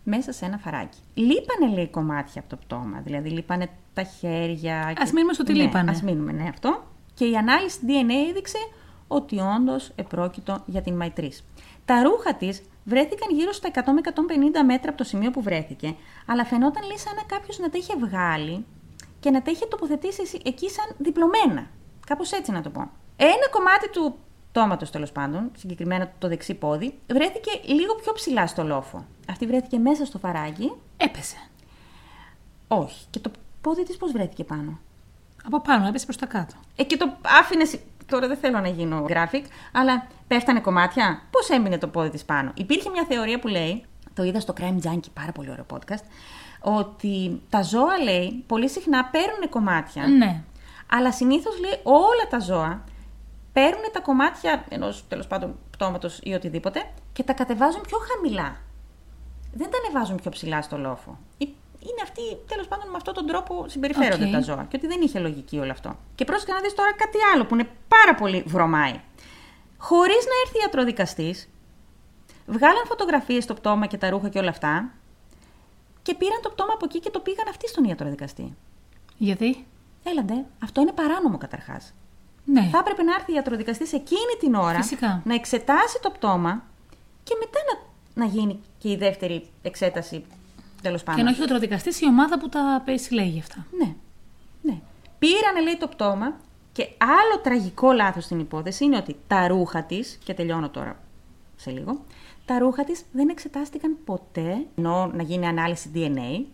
μέσα σε ένα φαράγγι. Λείπανε λέει κομμάτια από το πτώμα, δηλαδή λείπανε τα χέρια. Α και... μείνουμε στο τι ναι, λείπανε. Α μείνουμε, ναι, αυτό. Και η ανάλυση DNA έδειξε ότι όντως επρόκειτο για την Μαϊτρής. Τα ρούχα της βρέθηκαν γύρω στα 100 με 150 μέτρα από το σημείο που βρέθηκε, αλλά φαινόταν λέει σαν να κάποιος να τα είχε βγάλει και να τα είχε τοποθετήσει εκεί σαν διπλωμένα. Κάπως έτσι να το πω. Ένα κομμάτι του πτώματος τέλος πάντων, συγκεκριμένα το δεξί πόδι, βρέθηκε λίγο πιο ψηλά στο λόφο. Αυτή βρέθηκε μέσα στο φαράγγι. Έπεσε. Όχι. Και το πόδι της πώς βρέθηκε πάνω; Από πάνω, έπεσε προς τα κάτω. Ε, και το άφηνες. Τώρα δεν θέλω να γίνω graphic, αλλά πέφτανε κομμάτια. Πώς έμεινε το πόδι της πάνω; Υπήρχε μια θεωρία που λέει, το είδα στο Crime Junkie, πάρα πολύ ωραίο podcast, ότι τα ζώα λέει πολύ συχνά παίρνουν κομμάτια. Ναι. Αλλά συνήθως λέει όλα τα ζώα παίρνουν τα κομμάτια ενός τέλος πάντων πτώματος ή οτιδήποτε και τα κατεβάζουν πιο χαμηλά. Δεν τα ανεβάζουν πιο ψηλά στο λόφο. Ή- Είναι αυτοί, τέλος πάντων, με αυτόν τον τρόπο συμπεριφέρονται Οκ. τα ζώα. Και ότι δεν είχε λογική όλο αυτό. Και πρόσεχε να δεις τώρα κάτι άλλο που είναι πάρα πολύ βρωμάει. Χωρίς να έρθει ιατροδικαστής, βγάλαν φωτογραφίες στο πτώμα και τα ρούχα και όλα αυτά και πήραν το πτώμα από εκεί και το πήγαν αυτοί στον ιατροδικαστή. Γιατί; Έλαντε, αυτό είναι παράνομο καταρχάς. Ναι. Θα έπρεπε να έρθει ιατροδικαστής εκείνη την ώρα Φυσικά. να εξετάσει το πτώμα και μετά να, να γίνει και η δεύτερη εξέταση τέλος πάντων. Και να όχι ο ιατροδικαστή, η ομάδα που τα συλλέγει αυτά. Ναι. ναι. Πήρανε, λέει, το πτώμα και άλλο τραγικό λάθος στην υπόθεση είναι ότι τα ρούχα της, και τελειώνω τώρα σε λίγο, τα ρούχα της δεν εξετάστηκαν ποτέ, ενώ να γίνει ανάλυση DNA,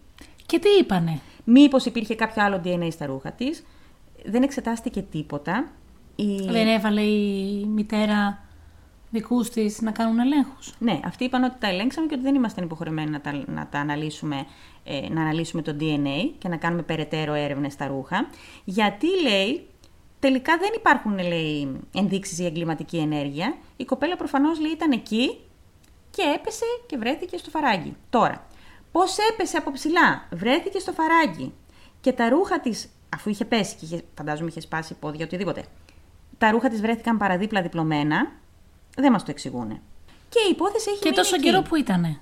Και τι είπανε; μήπως υπήρχε κάποιο άλλο DNA στα ρούχα της, δεν εξετάστηκε τίποτα. Η... Δεν έβαλε η μητέρα δικούς της να κάνουν ελέγχους. Ναι, αυτοί είπαν ότι τα ελέγξαμε και ότι δεν ήμασταν υποχρεωμένοι να τα, να τα αναλύσουμε, ε, να αναλύσουμε το DNA και να κάνουμε περαιτέρω έρευνες στα ρούχα. Γιατί, λέει, τελικά δεν υπάρχουν, λέει, ενδείξεις για εγκληματική ενέργεια. Η κοπέλα προφανώς, λέει, ήταν εκεί και έπεσε και βρέθηκε στο φαράγγι. Τώρα, πώς έπεσε από ψηλά, βρέθηκε στο φαράγγι και τα ρούχα της, αφού είχε πέσει και είχε, φαντάζομαι είχε σπάσει πόδια, οτιδήποτε, τα ρούχα της βρέθηκαν παραδίπλα διπλωμένα, δεν μας το εξηγούν. Και η υπόθεση έχει Και μείνει τόσο εκεί. καιρό που ήτανε;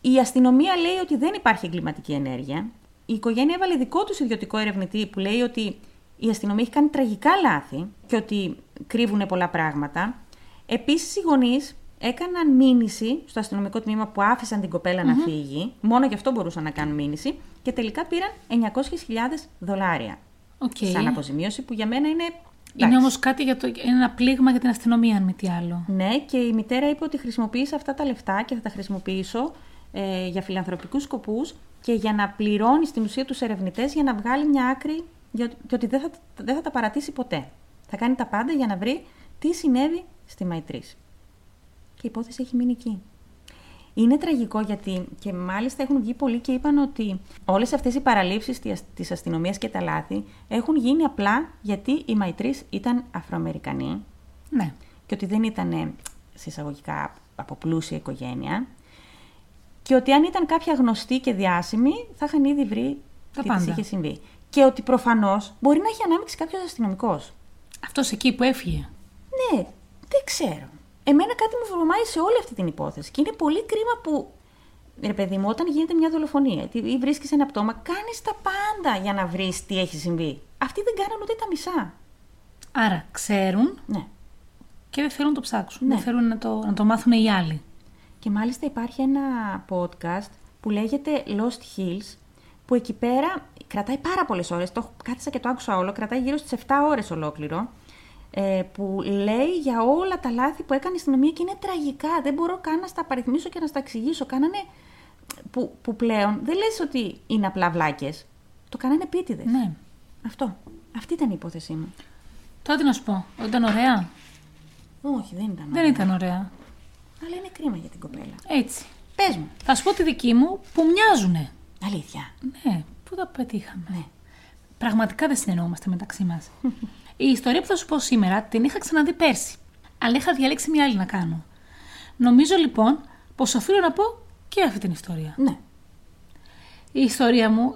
Η αστυνομία λέει ότι δεν υπάρχει εγκληματική ενέργεια. Η οικογένεια έβαλε δικό τους ιδιωτικό ερευνητή που λέει ότι η αστυνομία έχει κάνει τραγικά λάθη και ότι κρύβουν πολλά πράγματα. Επίσης, οι γονείς έκαναν μήνυση στο αστυνομικό τμήμα που άφησαν την κοπελα να φύγει. Μόνο γι' αυτό μπορούσαν να κάνουν μήνυση. Και τελικά πήραν 900.000 δολάρια. Οκ. Σαν αποζημίωση που για μένα είναι. Είναι εντάξει. όμως κάτι για το, είναι ένα πλήγμα για την αστυνομία, αν μη τι άλλο. Ναι, και η μητέρα είπε ότι χρησιμοποίησε αυτά τα λεφτά και θα τα χρησιμοποιήσω ε, για φιλανθρωπικούς σκοπούς και για να πληρώνεις στην ουσία τους ερευνητές για να βγάλει μια άκρη για, και ότι δεν θα, δεν θα τα παρατήσει ποτέ. Θα κάνει τα πάντα για να βρει τι συνέβη στη Μαϊτρίς. Και η υπόθεση έχει μείνει εκεί. Είναι τραγικό γιατί και μάλιστα έχουν βγει πολλοί και είπαν ότι όλες αυτές οι παραλήψεις της- της αστυνομίας και τα λάθη έχουν γίνει απλά γιατί η Μαϊτρίς ήταν Αφροαμερικανή Ναι. και ότι δεν ήταν συσσαγωγικά από πλούσια οικογένεια και ότι αν ήταν κάποια γνωστή και διάσημη θα είχαν ήδη βρει Τα τι πάντα. της είχε συμβεί. Και ότι προφανώς μπορεί να έχει ανάμειξη κάποιος αστυνομικός. Αυτός εκεί που έφυγε. Ναι, δεν ξέρω. Εμένα κάτι μου βρωμάει σε όλη αυτή την υπόθεση και είναι πολύ κρίμα που, ρε παιδί μου, όταν γίνεται μια δολοφονία ή βρίσκεις ένα πτώμα, κάνεις τα πάντα για να βρεις τι έχει συμβεί. Αυτοί δεν κάναν ούτε τα μισά. Άρα ξέρουν Ναι. και δεν θέλουν να το ψάξουν. Ναι. Δεν θέλουν να το, να το μάθουν οι άλλοι. Και μάλιστα υπάρχει ένα podcast που λέγεται Lost Hills, που εκεί πέρα κρατάει πάρα πολλές ώρες, το έχω- κάθισα και το άκουσα όλο, κρατάει γύρω στις 7 ώρες ολόκληρο, ε, που λέει για όλα τα λάθη που έκανε η αστυνομία και είναι τραγικά, δεν μπορώ καν να στα απαριθμίσω και να στα εξηγήσω. Κάνανε, που, που πλέον δεν λες ότι είναι απλά βλάκες, το κάνανε επίτηδες. Ναι. Αυτό. Αυτή ήταν η υπόθεσή μου. Τώρα τι να σου πω. Ήταν ωραία; Όχι, δεν ήταν. Δεν ωραία. ήταν ωραία. Αλλά είναι κρίμα για την κοπέλα. Έτσι. Πες μου. Θα σου πω τη δική μου που μοιάζουνε. Αλήθεια. Ναι, πού τα πετύχαμε. Ναι. Πραγματικά δεν συνεννοούμαστε μεταξύ μας. Η ιστορία που θα σου πω σήμερα την είχα ξαναδεί πέρσι. Αλλά είχα διαλέξει μια άλλη να κάνω. Νομίζω λοιπόν πως οφείλω να πω και αυτή την ιστορία. Ναι. Η ιστορία μου,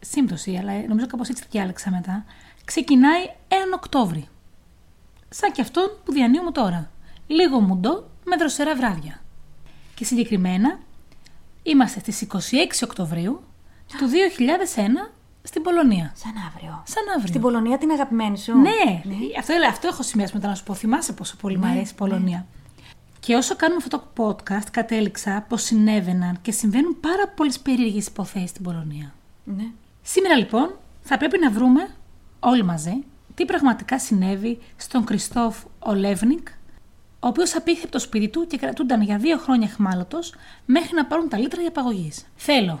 σύμπτωση, αλλά νομίζω κάπως έτσι τη διάλεξα μετά, ξεκινάει έναν Οκτώβρη. Σαν και αυτόν που διανύουμε τώρα. Λίγο μουντό με δροσερά βράδια. Και συγκεκριμένα είμαστε στις 26 Οκτωβρίου του 2001 στην Πολωνία. Σαν αύριο. Σαν αύριο. Στην Πολωνία την αγαπημένη σου. Ναι, Αυτό, αυτό έχω σημειώσει μετά να σου πω. Θυμάσαι πόσο πολύ μου Ναι, αρέσει η Πολωνία. Και όσο κάνουμε αυτό το podcast, κατέληξα πως συνέβαιναν και συμβαίνουν πάρα πολλές περίεργες υποθέσεις στην Πολωνία. Ναι. Σήμερα λοιπόν θα πρέπει να βρούμε όλοι μαζί τι πραγματικά συνέβη στον Κριστόφ Ολεύνικ, ο οποίος απήχε από το σπίτι του και κρατούνταν για δύο χρόνια χμάλωτο μέχρι να πάρουν τα λίτρα για απαγωγής. Θέλω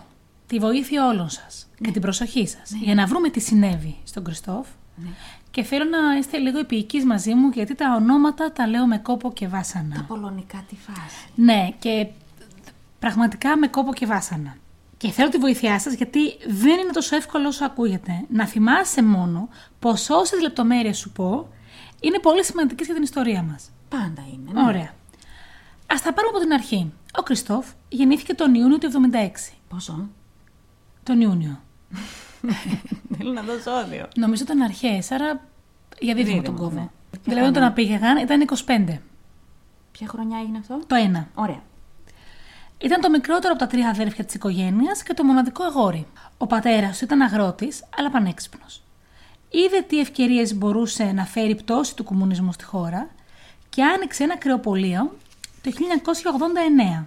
τη βοήθεια όλων σας και την προσοχή σας για να βρούμε τι συνέβη στον Κριστόφ Ναι. και θέλω να είστε λίγο επίοικοι μαζί μου γιατί τα ονόματα τα λέω με κόπο και βάσανα. Τα πολωνικά τι φάση. Ναι, και πραγματικά με κόπο και βάσανα. Και θέλω τη βοήθειά σας γιατί δεν είναι τόσο εύκολο όσο ακούγεται. Να θυμάσαι μόνο πως όσες λεπτομέρειες σου πω είναι πολύ σημαντικές για την ιστορία μας. Πάντα είναι. ναι. Ωραία. Α τα πάρουμε από την αρχή. Ο Κριστόφ γεννήθηκε τον Ιούνιο του 76. Πόσο; Τον Ιούνιο. Θέλω να δω ζώδιο. Νομίζω ήταν αρχαίε, άρα για δίδυμο τον Δίδυμο, κόβω. ναι. Δηλαδή όταν απήγαγαν ήταν 25. Ποια χρονιά έγινε αυτό; Το ένα. Ωραία. Ήταν το μικρότερο από τα τρία αδέρφια της οικογένειας και το μοναδικό αγόρι. Ο πατέρας του ήταν αγρότης, αλλά πανέξυπνος. Είδε τι ευκαιρίες μπορούσε να φέρει πτώση του κομμουνισμού στη χώρα και άνοιξε ένα κρεοπολείο το 1989,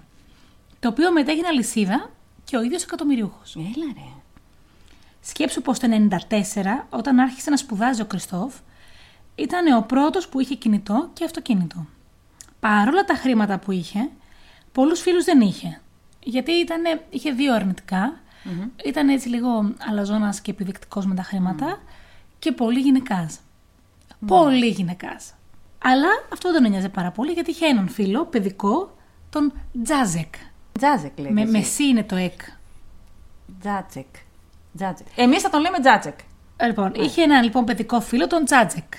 το οποίο μετά έγινε αλυσίδα και ο ίδιος εκατομμυριούχος. Έλα ρε. Σκέψου πως το 94, όταν άρχισε να σπουδάζει ο Κριστόφ, ήταν ο πρώτος που είχε κινητό και αυτοκίνητο. Παρόλα τα χρήματα που είχε, πολλούς φίλους δεν είχε. Γιατί ήτανε, είχε δύο αρνητικά, ήταν έτσι λίγο αλαζόνας και επιδεικτικός με τα χρήματα και πολύ γυναικάς. Πολύ γυναικάς. Αλλά αυτό δεν τον νοιάζει πάρα πολύ γιατί είχε έναν φίλο, παιδικό, τον Τζάζεκ. Τζάτζεκ λέγεται. Με, με σι είναι το εκ. Τζάτσεκ. Τζάτσεκ. Εμείς θα τον λέμε Τζάτσεκ. Λοιπόν, είχε έναν λοιπόν παιδικό φίλο, τον Τζάτζεκ.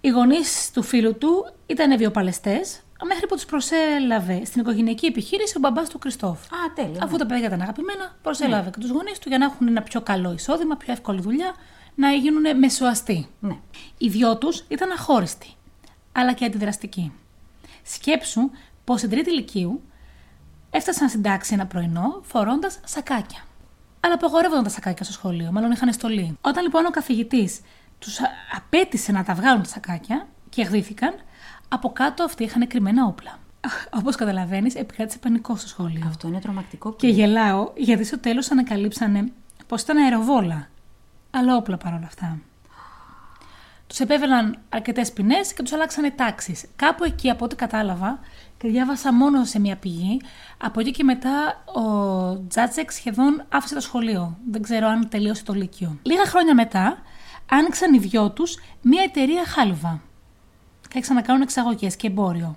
Οι γονείς του φίλου του ήταν βιοπαλαιστές, μέχρι που τους προσέλαβε στην οικογενειακή επιχείρηση ο μπαμπάς του Κριστόφ. Α, τέλεια. Αφού τα παιδιά ήταν αγαπημένα, προσέλαβε και τους γονείς του για να έχουν ένα πιο καλό εισόδημα, πιο εύκολη δουλειά, να γίνουν μεσοαστοί. Ναι. Οι δυο τους ήταν αχώριστοι, αλλά και αντιδραστικοί. Σκέψου πως στην τρίτη ηλικίου έφτασαν στην τάξη ένα πρωινό φορώντας σακάκια. Αλλά απαγορεύονταν τα σακάκια στο σχολείο, μάλλον είχαν στολή. Όταν λοιπόν ο καθηγητής τους απέτησε να τα βγάλουν τα σακάκια και γδύθηκαν, από κάτω αυτοί είχαν κρυμμένα όπλα. Όπως καταλαβαίνεις, επικράτησε πανικό στο σχολείο. Αυτό είναι τρομακτικό. Και γελάω γιατί στο τέλος ανακαλύψανε πως ήταν αεροβόλα. Αλλά όπλα παρόλα αυτά. Τους επέβαιναν αρκετές ποινές και τους αλλάξανε τάξεις. Κάπου εκεί, από ό,τι κατάλαβα, και διάβασα μόνο σε μια πηγή, από εκεί και μετά ο Τζάτσεκ σχεδόν άφησε το σχολείο. Δεν ξέρω αν τελείωσε το Λύκειο. Λίγα χρόνια μετά, άνοιξαν οι δυο τους μια εταιρεία χάλουβα. Και άρχισαν να κάνουν εξαγωγές και εμπόριο.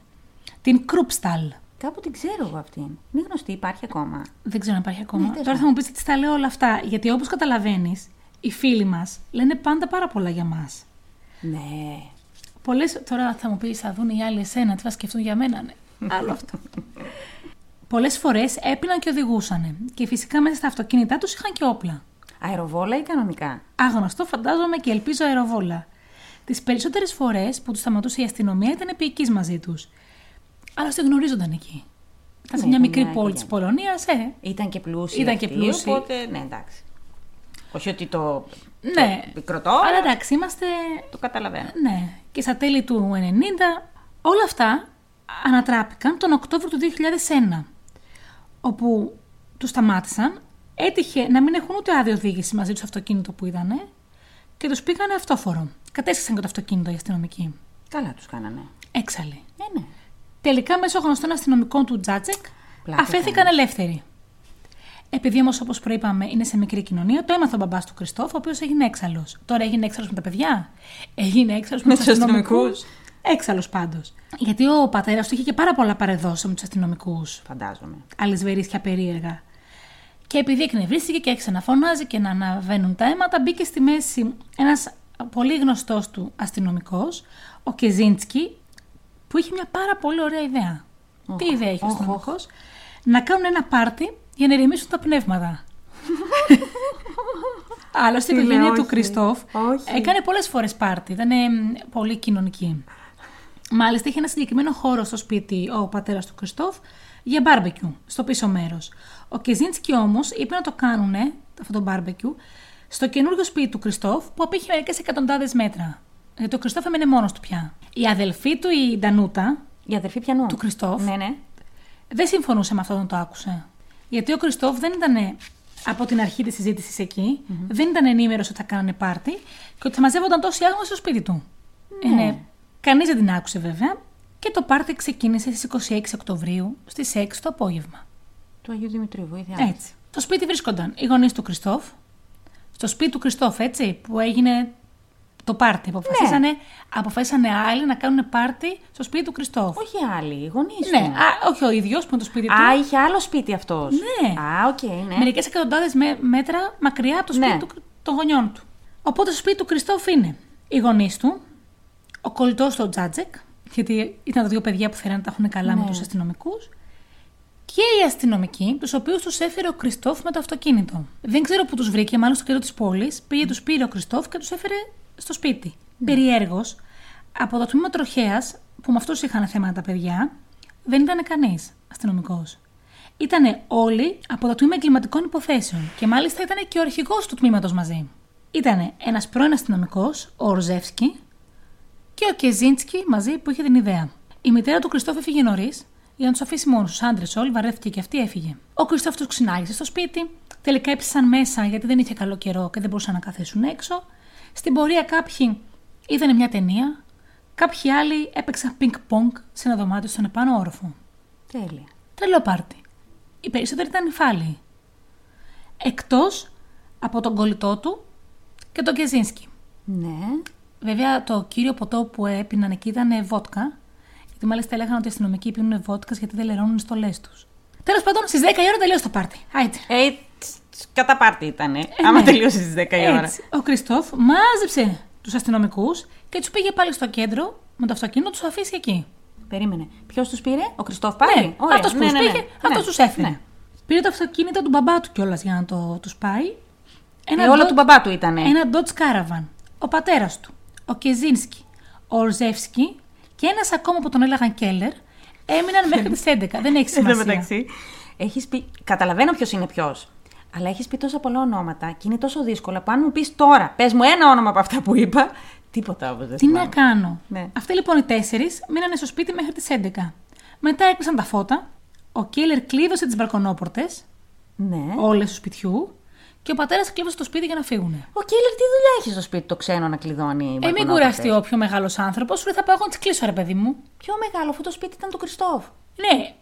Την Κρουπσταλ. Κάπου την ξέρω εγώ αυτήν. Είναι γνωστή, υπάρχει ακόμα. Δεν ξέρω αν υπάρχει ακόμα. Ναι, τέλος Τώρα θα μου πεις τι τα λέω όλα αυτά. Γιατί όπως καταλαβαίνεις, οι φίλοι μας λένε πάντα πάρα πολλά για μας. Ναι. Πολλές. Τώρα θα μου πεις, θα δουν οι άλλοι εσένα, τι θα σκεφτούν για μένα, ναι. Άλλο αυτό. Πολλές φορές έπιναν και οδηγούσαν. Και φυσικά μέσα στα αυτοκίνητά τους είχαν και όπλα. Αεροβόλα ή κανονικά; Άγνωστο, φαντάζομαι και ελπίζω αεροβόλα. Τις περισσότερες φορές που τους σταματούσε η αστυνομία ήταν επίοικη μαζί τους. Αλλά σε γνωρίζονταν εκεί. Ήταν σε Ναι, μια ήταν μικρή μια πόλη της οικογένεια. Πολωνίας, ε. Ήταν και πλούσιοι. Ήταν και αυτοί, πλούσιοι. Οπότε, ναι, εντάξει. Όχι ότι το. Ναι. Το πικροτώ, Αλλά αλλά εντάξει, είμαστε. το καταλαβαίνω. Ναι. Και στα τέλη του 90, όλα αυτά ανατράπηκαν τον Οκτώβριο του 2001. Όπου τους σταμάτησαν, έτυχε να μην έχουν ούτε άδεια οδήγηση μαζί τους στο αυτοκίνητο που είδανε και τους πήγανε αυτόφορο. Κατέστησαν και το αυτοκίνητο οι αστυνομικοί. Καλά τους κάνανε. Έξαλλοι. Ε, ναι. Τελικά, μέσω γνωστών αστυνομικών του Τζάτσεκ, Πλάκα αφέθηκαν ελεύθεροι. Επειδή όμως, όπως προείπαμε, είναι σε μικρή κοινωνία, το έμαθε ο μπαμπάς του Κριστόφ, ο οποίος έγινε έξαλλος. Τώρα έγινε έξαλλος με τα παιδιά. Έγινε έξαλλος με, Με τους τους αστυνομικούς. Αστυνομικούς. Έξαλλος πάντως. Γιατί ο πατέρας του είχε και πάρα πολλά παρεδώσει με τους αστυνομικούς. Φαντάζομαι. Αλυσβερίσια περίεργα. Και επειδή εκνευρίστηκε και άρχισε να φωνάζει και να αναβαίνουν τα αίματα, μπήκε στη μέση ένας πολύ γνωστός του αστυνομικός, ο Κεζίνσκι, που είχε μια πάρα πολύ ωραία ιδέα. Τι ιδέα είχε ο οχ, αστυνομικός, να κάνουν ένα πάρτι για να ηρεμήσουν τα πνεύματα. Άλλωστε η Τι οικογένεια λέω, του όχι. Κριστόφ Όχι. έκανε πολλές φορές πάρτι. Ήταν πολύ κοινωνική. Μάλιστα είχε ένα συγκεκριμένο χώρο στο σπίτι ο πατέρας του Κριστόφ για μπάρμπεκιου, στο πίσω μέρος. Ο Κεζίνσκι όμως είπε να το κάνουν αυτό το μπάρμπεκιου στο καινούργιο σπίτι του Κριστόφ που απήχε μερικές εκατοντάδες μέτρα. Γιατί ο Κριστόφ έμενε μόνος του πια. Η αδελφή του, η Ντανούτα, Η αδερφή πιανού. του Κριστόφ, Ναι, ναι. δεν συμφωνούσε με αυτό όταν το άκουσε. Γιατί ο Κριστόφ δεν ήταν από την αρχή της συζήτησης δεν ήταν ενήμερος ότι θα κάνανε πάρτι και ότι θα μαζεύονταν τόσοι άγνωστοι στο σπίτι του. Ναι. Ε, Κανείς δεν την άκουσε βέβαια. Και το πάρτι ξεκίνησε στις 26 Οκτωβρίου στις 6 το απόγευμα. Του Αγίου Δημητρίου, βοήθεια. Έτσι. Στο σπίτι βρίσκονταν οι γονείς του Κριστόφ. Στο σπίτι του Κριστόφ, έτσι, που έγινε το πάρτι. Αποφασίσανε, αποφάσισανε άλλοι να κάνουν πάρτι στο σπίτι του Κριστόφ. Όχι άλλοι, οι γονείς Ναι, α, όχι ο ίδιος που είναι το σπίτι του. Α, είχε άλλο σπίτι αυτός. Ναι. Α, οκ, ναι. Μερικές εκατοντάδες μέτρα μακριά από το σπίτι Ναι. του, των γονιών του. Οπότε στο σπίτι του Κριστόφ είναι οι γονείς του, ο κολλητός του ο Τζάτζεκ, γιατί ήταν τα δύο παιδιά που θέλανε να τα έχουν καλά με Ναι. τους αστυνομικούς, και οι αστυνομικοί, τους οποίους τους έφερε ο Κριστόφ με το αυτοκίνητο. Δεν ξέρω πού τους βρήκε, μάλλον στο κέντρο της πόλης, πήγε, τους πήρε ο Κριστόφ και τους έφερε στο σπίτι. Περιέργως, από το τμήμα τροχέας, που με αυτούς είχαν θέματα τα παιδιά, δεν ήταν κανείς αστυνομικός. Ήταν όλοι από το τμήμα εγκληματικών υποθέσεων και μάλιστα ήταν και ο αρχηγός του τμήματος μαζί. Ήταν ένας πρώην αστυνομικός, ο Ορζεύσκι, και ο Κεζίνσκι μαζί που είχε την ιδέα. Η μητέρα του Κριστόφ έφυγε νωρίς για να τους αφήσει μόνος τους άντρες όλοι, βαρέθηκε και αυτή έφυγε. Ο Κριστόφ τους ξυνάγησε στο σπίτι, τελικά έψησαν μέσα γιατί δεν είχε καλό καιρό και δεν μπορούσαν να καθίσουν έξω. Στην πορεία κάποιοι είδαν μια ταινία, κάποιοι άλλοι έπαιξαν πινκ-πονγκ σε ένα δωμάτιο στον επάνω όροφο. Τέλεια. Τρελό πάρτι. Οι περισσότεροι ήταν υφάλιοι. Εκτός από τον κολλητό του και τον Κεζίνσκι. Ναι. Βέβαια, το κύριο ποτό που έπιναν εκεί ήταν βότκα. Γιατί μάλιστα έλεγαν ότι οι αστυνομικοί πίνουν βότκας γιατί δεν λερώνουν οι στολές τους. Τέλος πάντων, στις 10 η ώρα τελείωσε το πάρτι. Άιτε. Ε, τς, τς, κατά πάρτι ήτανε. Άμα ναι. τελείωσε στις 10 η ώρα. Έτσι. Ο Κριστόφ μάζεψε τους αστυνομικούς και τους πήγε πάλι στο κέντρο με το αυτοκίνητο, τους αφήσει εκεί. Περίμενε. Ποιος τους πήρε, ο Κριστόφ πάλι; Ναι, αυτός που τους πήγε, αυτός Ναι. τους έφερε. Ναι. Πήρε το αυτοκίνητο του μπαμπά του κιόλας για να το τους πάει. Ε, όλα Dodge- του μπαμπά του ήτανε. Ένα Dodge Caravan. Ο πατέρας του, ο Κεζίνσκι, ο Ορζεύσκι και ένας ακόμα που τον έλεγαν Κέλλερ έμειναν μέχρι τις 11. Δεν έχει Εν τω σημασία. μεταξύ, έχεις πει. Καταλαβαίνω ποιος είναι ποιος. Αλλά έχεις πει τόσα πολλά ονόματα και είναι τόσο δύσκολα που αν μου πεις τώρα, πες μου ένα όνομα από αυτά που είπα, τίποτα όπω δεν Τι να θυμάμαι. κάνω. Ναι. Αυτοί λοιπόν οι τέσσερις μείνανε στο σπίτι μέχρι τις 11. Μετά έκλεισαν τα φώτα. Ο Κέλλερ κλείδωσε τις μπαλκονόπορτες, Ναι. όλες του σπιτιού, και ο πατέρας κλείδωσε το σπίτι για να φύγουν. Ο Κέλλερ τι δουλειά έχεις στο σπίτι το ξένο να κλειδώνει. Ε, μην μπαλκονόπορτες; κουραστεί ο πιο μεγάλος άνθρωπος, σου λέει θα πάω εγώ να τις κλείσω, ρε παιδί μου. Πιο μεγάλο, αφού το σπίτι ήταν του Κριστόφ. Ναι,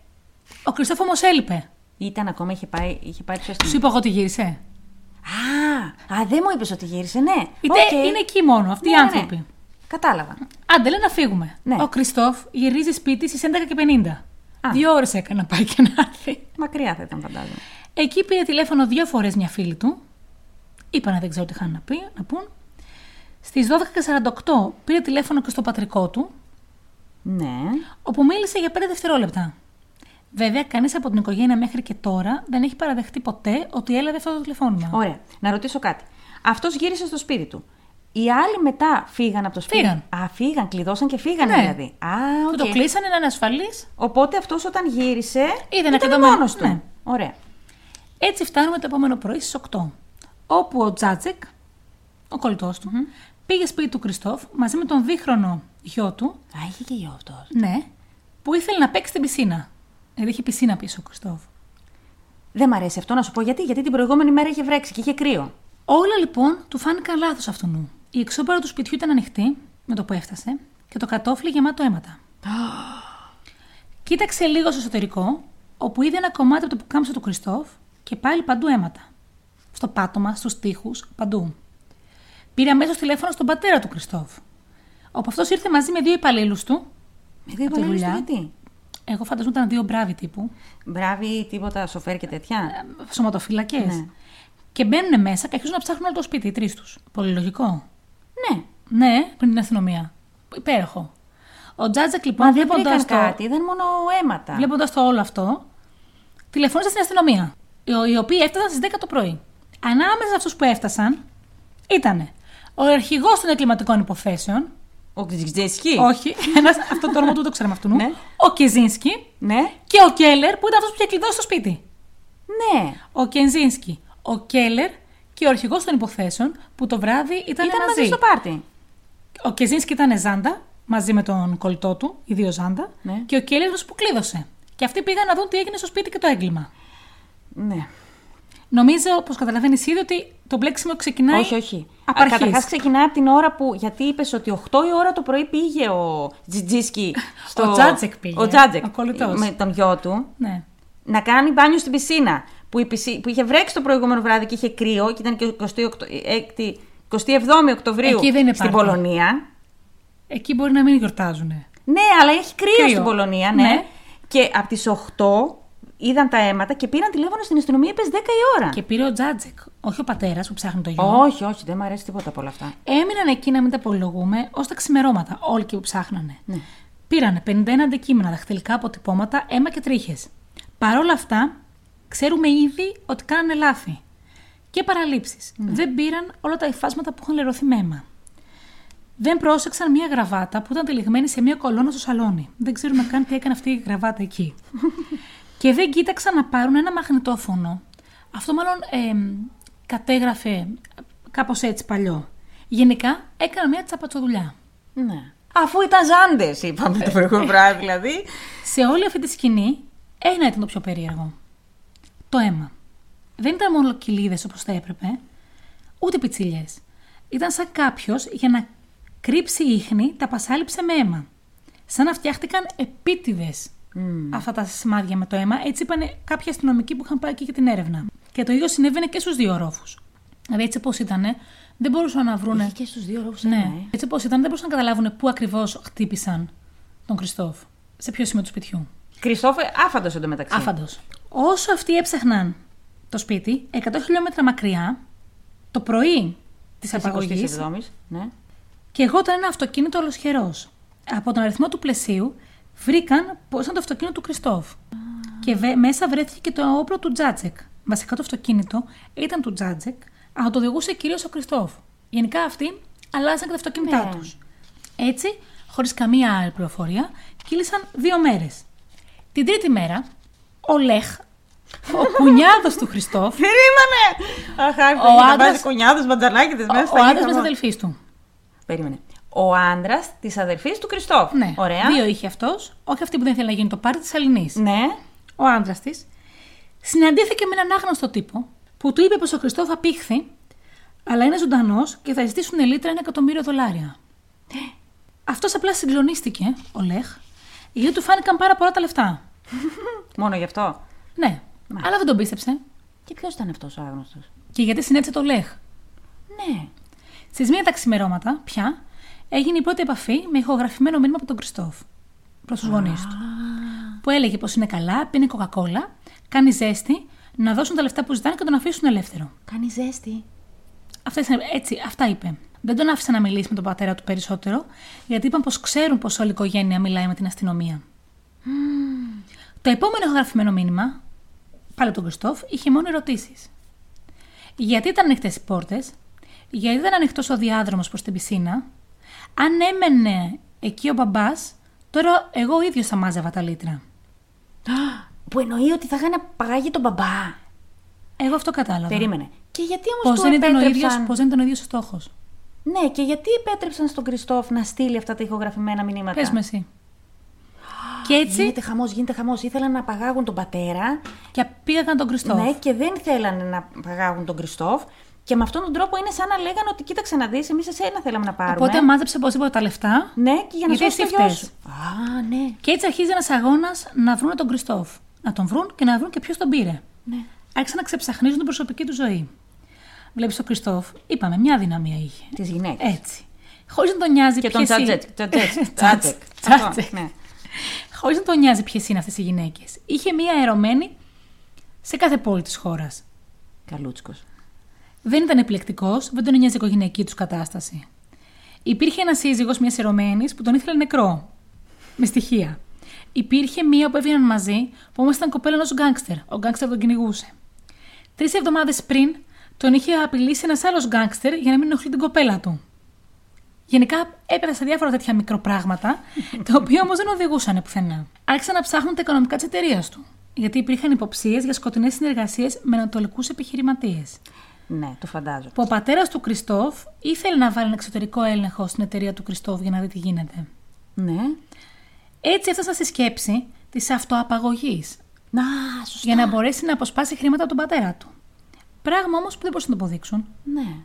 ο Κριστόφ όμως έλειπε. Ήταν ακόμα, είχε πάει, είχε πάει πιο Σου στην. είπα εγώ ότι γύρισε. Α, α, δεν μου είπες ότι γύρισε, ναι. Είτε Οκ. είναι εκεί μόνο, αυτοί Ναι, οι ναι, άνθρωποι. ναι. Κατάλαβα. Άντε, λέει να φύγουμε. Ναι. Ο Κριστόφ γυρίζει σπίτι στις 11 και 50. Α. Δύο ώρες έκανε να πάει και να έρθει. Μακριά θα ήταν, φαντάζομαι. Εκεί πήρε τηλέφωνο δύο φορές μια φίλη του. Είπανε δεν ξέρω τι είχαν να, πει, να πούν. Στις 12.48 πήρε τηλέφωνο και στο πατρικό του, Ναι. όπου μίλησε για 5 δευτερόλεπτα. Βέβαια, κανείς από την οικογένεια μέχρι και τώρα δεν έχει παραδεχτεί ποτέ ότι έλαβε αυτό το τηλεφώνημα. Ωραία. Να ρωτήσω κάτι. Αυτός γύρισε στο σπίτι του. Οι άλλοι μετά φύγαν από το σπίτι; Φύγαν. Α, φύγαν, κλειδώσαν και φύγανε Ναι. δηλαδή. Α, Του οκ. το κλείσανε να είναι ασφαλής. Οπότε αυτός όταν γύρισε. Είδε να ήταν κλειδωμένο. μόνος του. Ναι. Ωραία. Έτσι φτάνουμε το επόμενο πρωί στις 8. Όπου ο Τζάτζεκ, ο κολλητός του, πήγε σπίτι του Κριστόφ μαζί με τον δίχρονο γιο του, Α, είχε και γιο αυτός. ναι, που ήθελε να παίξει στην πισίνα. Δηλαδή είχε πισίνα πίσω ο Κριστόφ. Δεν μ' αρέσει αυτό να σου πω γιατί. Γιατί την προηγούμενη μέρα είχε βρέξει και είχε κρύο. Όλα λοιπόν του φάνηκαν λάθος αυτού. Η εξώπαρα του σπιτιού ήταν ανοιχτή με το που έφτασε και το κατόφλι γεμάτο αίματα. Κοίταξε λίγο στο εσωτερικό, όπου είδε ένα κομμάτι από το πουκάμισο του Κριστόφ και πάλι παντού αίματα. Στο πάτωμα, στους τοίχου, παντού. Πήρε αμέσως τηλέφωνο στον πατέρα του Κριστόφ. Όπου αυτός ήρθε μαζί με δύο υπαλλήλους του. Με δύο Από τη υπαλλήλους του δουλειά. γιατί; Εγώ φανταζόμουν ήταν δύο μπράβοι τύπου. Μπράβοι, τίποτα, σοφέρ και τέτοια. Σωματοφυλακές. Ναι. Και μπαίνουν μέσα και αρχίζουν να ψάχνουν όλο το σπίτι, οι τρεις τους. Πολύ λογικό. Ναι. Ναι, πριν την αστυνομία. Υπέροχο. Ο Τζάτζακ λοιπόν, Μα δεν βλέποντας βρήκαν το, κάτι, είδαν μόνο αίματα. βλέποντας το όλο αυτό, τηλεφώνησε στην αστυνομία. Οι, οι οποίοι έφτασαν στις 10 το πρωί. Ανάμεσα σε αυτούς που έφτασαν ήταν ο αρχηγός των εγκληματικών υποθέσεων. Ο Ξιτζέσκι. Όχι, ένας, αυτό το όνομα του το ξέραμε αυτού. Ναι. Ο Κεζίνσκι Ναι. και ο Κέλλερ που ήταν αυτός που είχε κλειδώσει το σπίτι. Ναι. Ο Κενζίνσκι, ο Κέλλερ και ο αρχηγός των υποθέσεων που το βράδυ ήταν, Ήταν μαζί. μαζί στο πάρτι. Ο Κεζίνσκι ήταν ζάντα μαζί με τον κολλητό του, η δύο Ζάντα, Ναι. και ο Κέλεβρο που κλείδωσε. Και αυτοί πήγαν να δουν τι έγινε στο σπίτι και το έγκλημα. Ναι. Νομίζω, όπως καταλαβαίνεις ήδη, ότι το μπλέξιμο ξεκινάει. Όχι, όχι. Από αρχής. Καταρχάς ξεκινάει από την ώρα που. Γιατί είπες ότι 8 η ώρα το πρωί πήγε ο Τζιτζίσκι. Ο Τζάτζεκ πήγε. Ο Τζάτζεκ. Ο κολλητός. Με τον γιο του. Ναι. Να κάνει μπάνιο στην πισίνα. Που, η πισί- που είχε βρέξει το προηγούμενο βράδυ και είχε κρύο και ήταν και 28 27 Οκτωβρίου Εκεί δεν είναι στην πάρτι. Πολωνία. Εκεί μπορεί να μην γιορτάζουν. Ναι, αλλά έχει κρύο, Κρύο. στην Πολωνία, ναι. Ναι. Και από τις 8 είδαν τα αίματα και πήραν τηλέφωνο στην αστυνομία, είπες 10 η ώρα. Και πήρε ο Τζάτζεκ, όχι ο πατέρας που ψάχνει το γιο. Όχι, όχι, δεν μου αρέσει τίποτα από όλα αυτά. Έμειναν εκεί να μην τα απολογούμε ως τα ξημερώματα, όλοι και που ψάχνανε. Ναι. Πήρανε 51 αντικείμενα, δαχτυλικά αποτυπώματα, αίμα και τρίχες. Παρ' όλα αυτά, ξέρουμε ήδη ότι κάνανε λάθη. Και παραλήψεις. Ναι. Δεν πήραν όλα τα υφάσματα που είχαν λερωθεί με αίμα. Δεν πρόσεξαν μία γραβάτα που ήταν τυλιγμένη σε μία κολόνα στο σαλόνι. Δεν ξέρουμε καν τι έκανε αυτή η γραβάτα εκεί. και δεν κοίταξαν να πάρουν ένα μαγνητόφωνο. Αυτό μάλλον εμ, κατέγραφε κάπως έτσι παλιό. Γενικά έκανα μια τσαπατσοδουλειά. Ναι. Αφού ήταν ζάντες, είπαμε το προηγούμενο βράδυ δηλαδή. Σε όλη αυτή τη σκηνή, ένα ήταν το πιο περίεργο. Το αίμα. Δεν ήταν μόνο κοιλίδες όπως θα έπρεπε, ούτε πιτσιλιές. Ήταν σαν κάποιος για να κρύψει ίχνη, τα πασάλιψε με αίμα. Σαν να φτιάχτηκαν επίτηδες αυτά τα σημάδια με το αίμα. Έτσι είπαν κάποιοι αστυνομικοί που είχαν πάει εκεί για την έρευνα. Και το ίδιο συνέβαινε και στους δύο ρόφους. Δηλαδή, έτσι όπω ήταν, δεν μπορούσαν να βρούνε. Είχε και στους δύο ρόφους Ναι, ένα, ε. έτσι όπω ήταν, δεν μπορούσαν να καταλάβουν πού ακριβώς χτύπησαν τον Κριστόφ. Σε ποιο σημείο του σπιτιού. Κριστόφε, άφαντος εντωμεταξύ. Άφαντος. Όσο αυτοί έψαχναν το σπίτι, 100 χιλιόμετρα μακριά, το πρωί της Της απαγωγή, 27ης, ναι. και εγώ ήταν ένα αυτοκίνητο ολοσχερός. Από τον αριθμό του πλαισίου βρήκαν πω ήταν το αυτοκίνητο του Κριστόφ. Και βε- μέσα βρέθηκε και το όπλο του Τζάτσεκ. Βασικά το αυτοκίνητο ήταν του Τζάτσεκ, αλλά το οδηγούσε κυρίως ο Κριστόφ. Γενικά αυτοί αλλάζαν και τα αυτοκίνητά Ναι. τους. Έτσι, χωρίς καμία άλλη πληροφορία, κύλησαν δύο μέρες. Την τρίτη μέρα, ο Λεχ, ο κουνιάδος του Χριστόφ, Περίμενε! Αχ, άρχισε Ο να άντρας- βάζει κουνιάδε μπαντζανάκιδε μέσα ο στα άντρας γήπεδα. με αδελφής του. Περίμενε. Ο άντρα της αδερφή του Κριστόφ. Ναι, Ωραία. δύο είχε αυτός, όχι αυτή που δεν ήθελε να γίνει το πάρτι της Αλληνή. Ναι. Ο άντρα της συναντήθηκε με έναν άγνωστο τύπο που του είπε πως ο Χριστόφ απήχθη, αλλά είναι ζωντανός και θα ζητήσουν λίτρα ένα εκατομμύριο δολάρια. Αυτός απλά συγκλονίστηκε, ο Λεχ, γιατί του φάνηκαν πάρα πολλά τα λεφτά. Μόνο γι' αυτό. Ναι, αλλά δεν τον πίστεψε. Και ποιος ήταν αυτός ο άγνωστος; Και γιατί συνέτσε το Λεχ; Ναι. Στις μία τα ξημερώματα, πια, έγινε η πρώτη επαφή με ηχογραφημένο μήνυμα από τον Κριστόφ προς τους γονείς του. Που έλεγε πως είναι καλά, πίνει κοκακόλα, κάνει ζέστη, να δώσουν τα λεφτά που ζητάνε και τον αφήσουν ελεύθερο. Κάνει ζέστη. Αυτές, είναι- έτσι, αυτά είπε. Δεν τον άφησε να μιλήσει με τον πατέρα του περισσότερο, γιατί είπαν πως ξέρουν πως όλη η οικογένεια μιλάει με την αστυνομία. Το επόμενο ηχογραφημένο μήνυμα, πάλι από τον Κριστόφ, είχε μόνο ερωτήσεις. Γιατί ήταν ανοιχτές οι πόρτες, γιατί ήταν ανοιχτός ο διάδρομος προς την πισίνα, αν έμενε εκεί ο μπαμπάς, τώρα εγώ ίδιος θα μάζευα τα λίτρα. Που εννοεί ότι θα είχαν παγάγει τον μπαμπά. Εγώ αυτό κατάλαβα. Περίμενε. Και γιατί όμως Πώς του δεν, ήταν ο ίδιος, επέτρεψαν... πώς δεν ήταν ο ίδιος ο στόχος; Ναι, και γιατί επέτρεψαν στον Κριστόφ να στείλει αυτά τα ηχογραφημένα μηνύματα; Πες με εσύ. Και έτσι. Γίνεται χαμός, γίνεται χαμός. Ήθελαν να παγάγουν τον πατέρα. Και πήγαν τον Κριστόφ. Ναι, και δεν θέλανε να παγάγουν τον Κριστόφ. Και με αυτόν τον τρόπο είναι σαν να λέγανε ότι κοίταξε να δεις, εμείς εσένα θέλαμε να πάρουμε. Οπότε μάζεψε οπωσδήποτε τα λεφτά. Ναι, και για να Γιατί σώσει το εσύ γιο φταίς. σου. Α, ναι. Και έτσι αρχίζει ένας αγώνας να βρουν τον Κριστόφ. Να τον βρουν και να βρουν και ποιος τον πήρε. ναι. Άρχισαν να ξεψαχνίζουν την προσωπική του ζωή. Βλέπεις τον Κριστόφ, είπαμε, μια δυναμία είχε. Τις γυναίκες. Έτσι. Χωρίς να τον νοιάζει Και τον ποιες είναι- Τζάτζεκ. Τζάτζεκ. Τζάτζεκ. Αυτό, ναι. Χωρίς να τον νοιάζει ποιες είναι αυτές οι γυναίκες. Είχε μία ερωμένη σε κάθε πόλη της χώρας. Καλούτσικος. Δεν ήταν επιλεκτικός, δεν τον νοιάζει η οικογενειακή τους κατάσταση. Υπήρχε ένας σύζυγος μιας ερωμένης που τον ήθελε νεκρό. Με στοιχεία. Υπήρχε μία που έβγαιναν μαζί, που όμως ήταν κοπέλα ενός γκάγκστερ. Ο γκάγκστερ τον κυνηγούσε. Τρεις εβδομάδες πριν τον είχε απειλήσει ένας άλλος γκάγκστερ για να μην ενοχλεί την κοπέλα του. Γενικά έπαιρνα σε διάφορα τέτοια μικροπράγματα, τα οποία όμως δεν οδηγούσαν πουθενά. Άρχισαν να ψάχνουν τα οικονομικά της εταιρείας του. Γιατί υπήρχαν υποψίες για σκοτεινές συνεργασίες με ανατολικούς επιχειρηματίες Ναι, το φαντάζομαι. που ο πατέρας του Κριστόφ ήθελε να βάλει ένα εξωτερικό έλεγχο στην εταιρεία του Κριστόφ για να δει τι γίνεται. Ναι. Έτσι έφτασαν στη σκέψη της αυτοαπαγωγής. Να, σωστά. Για να μπορέσει να αποσπάσει χρήματα από τον πατέρα του. Πράγμα όμως που δεν μπορούσαν να το αποδείξουν. Ναι.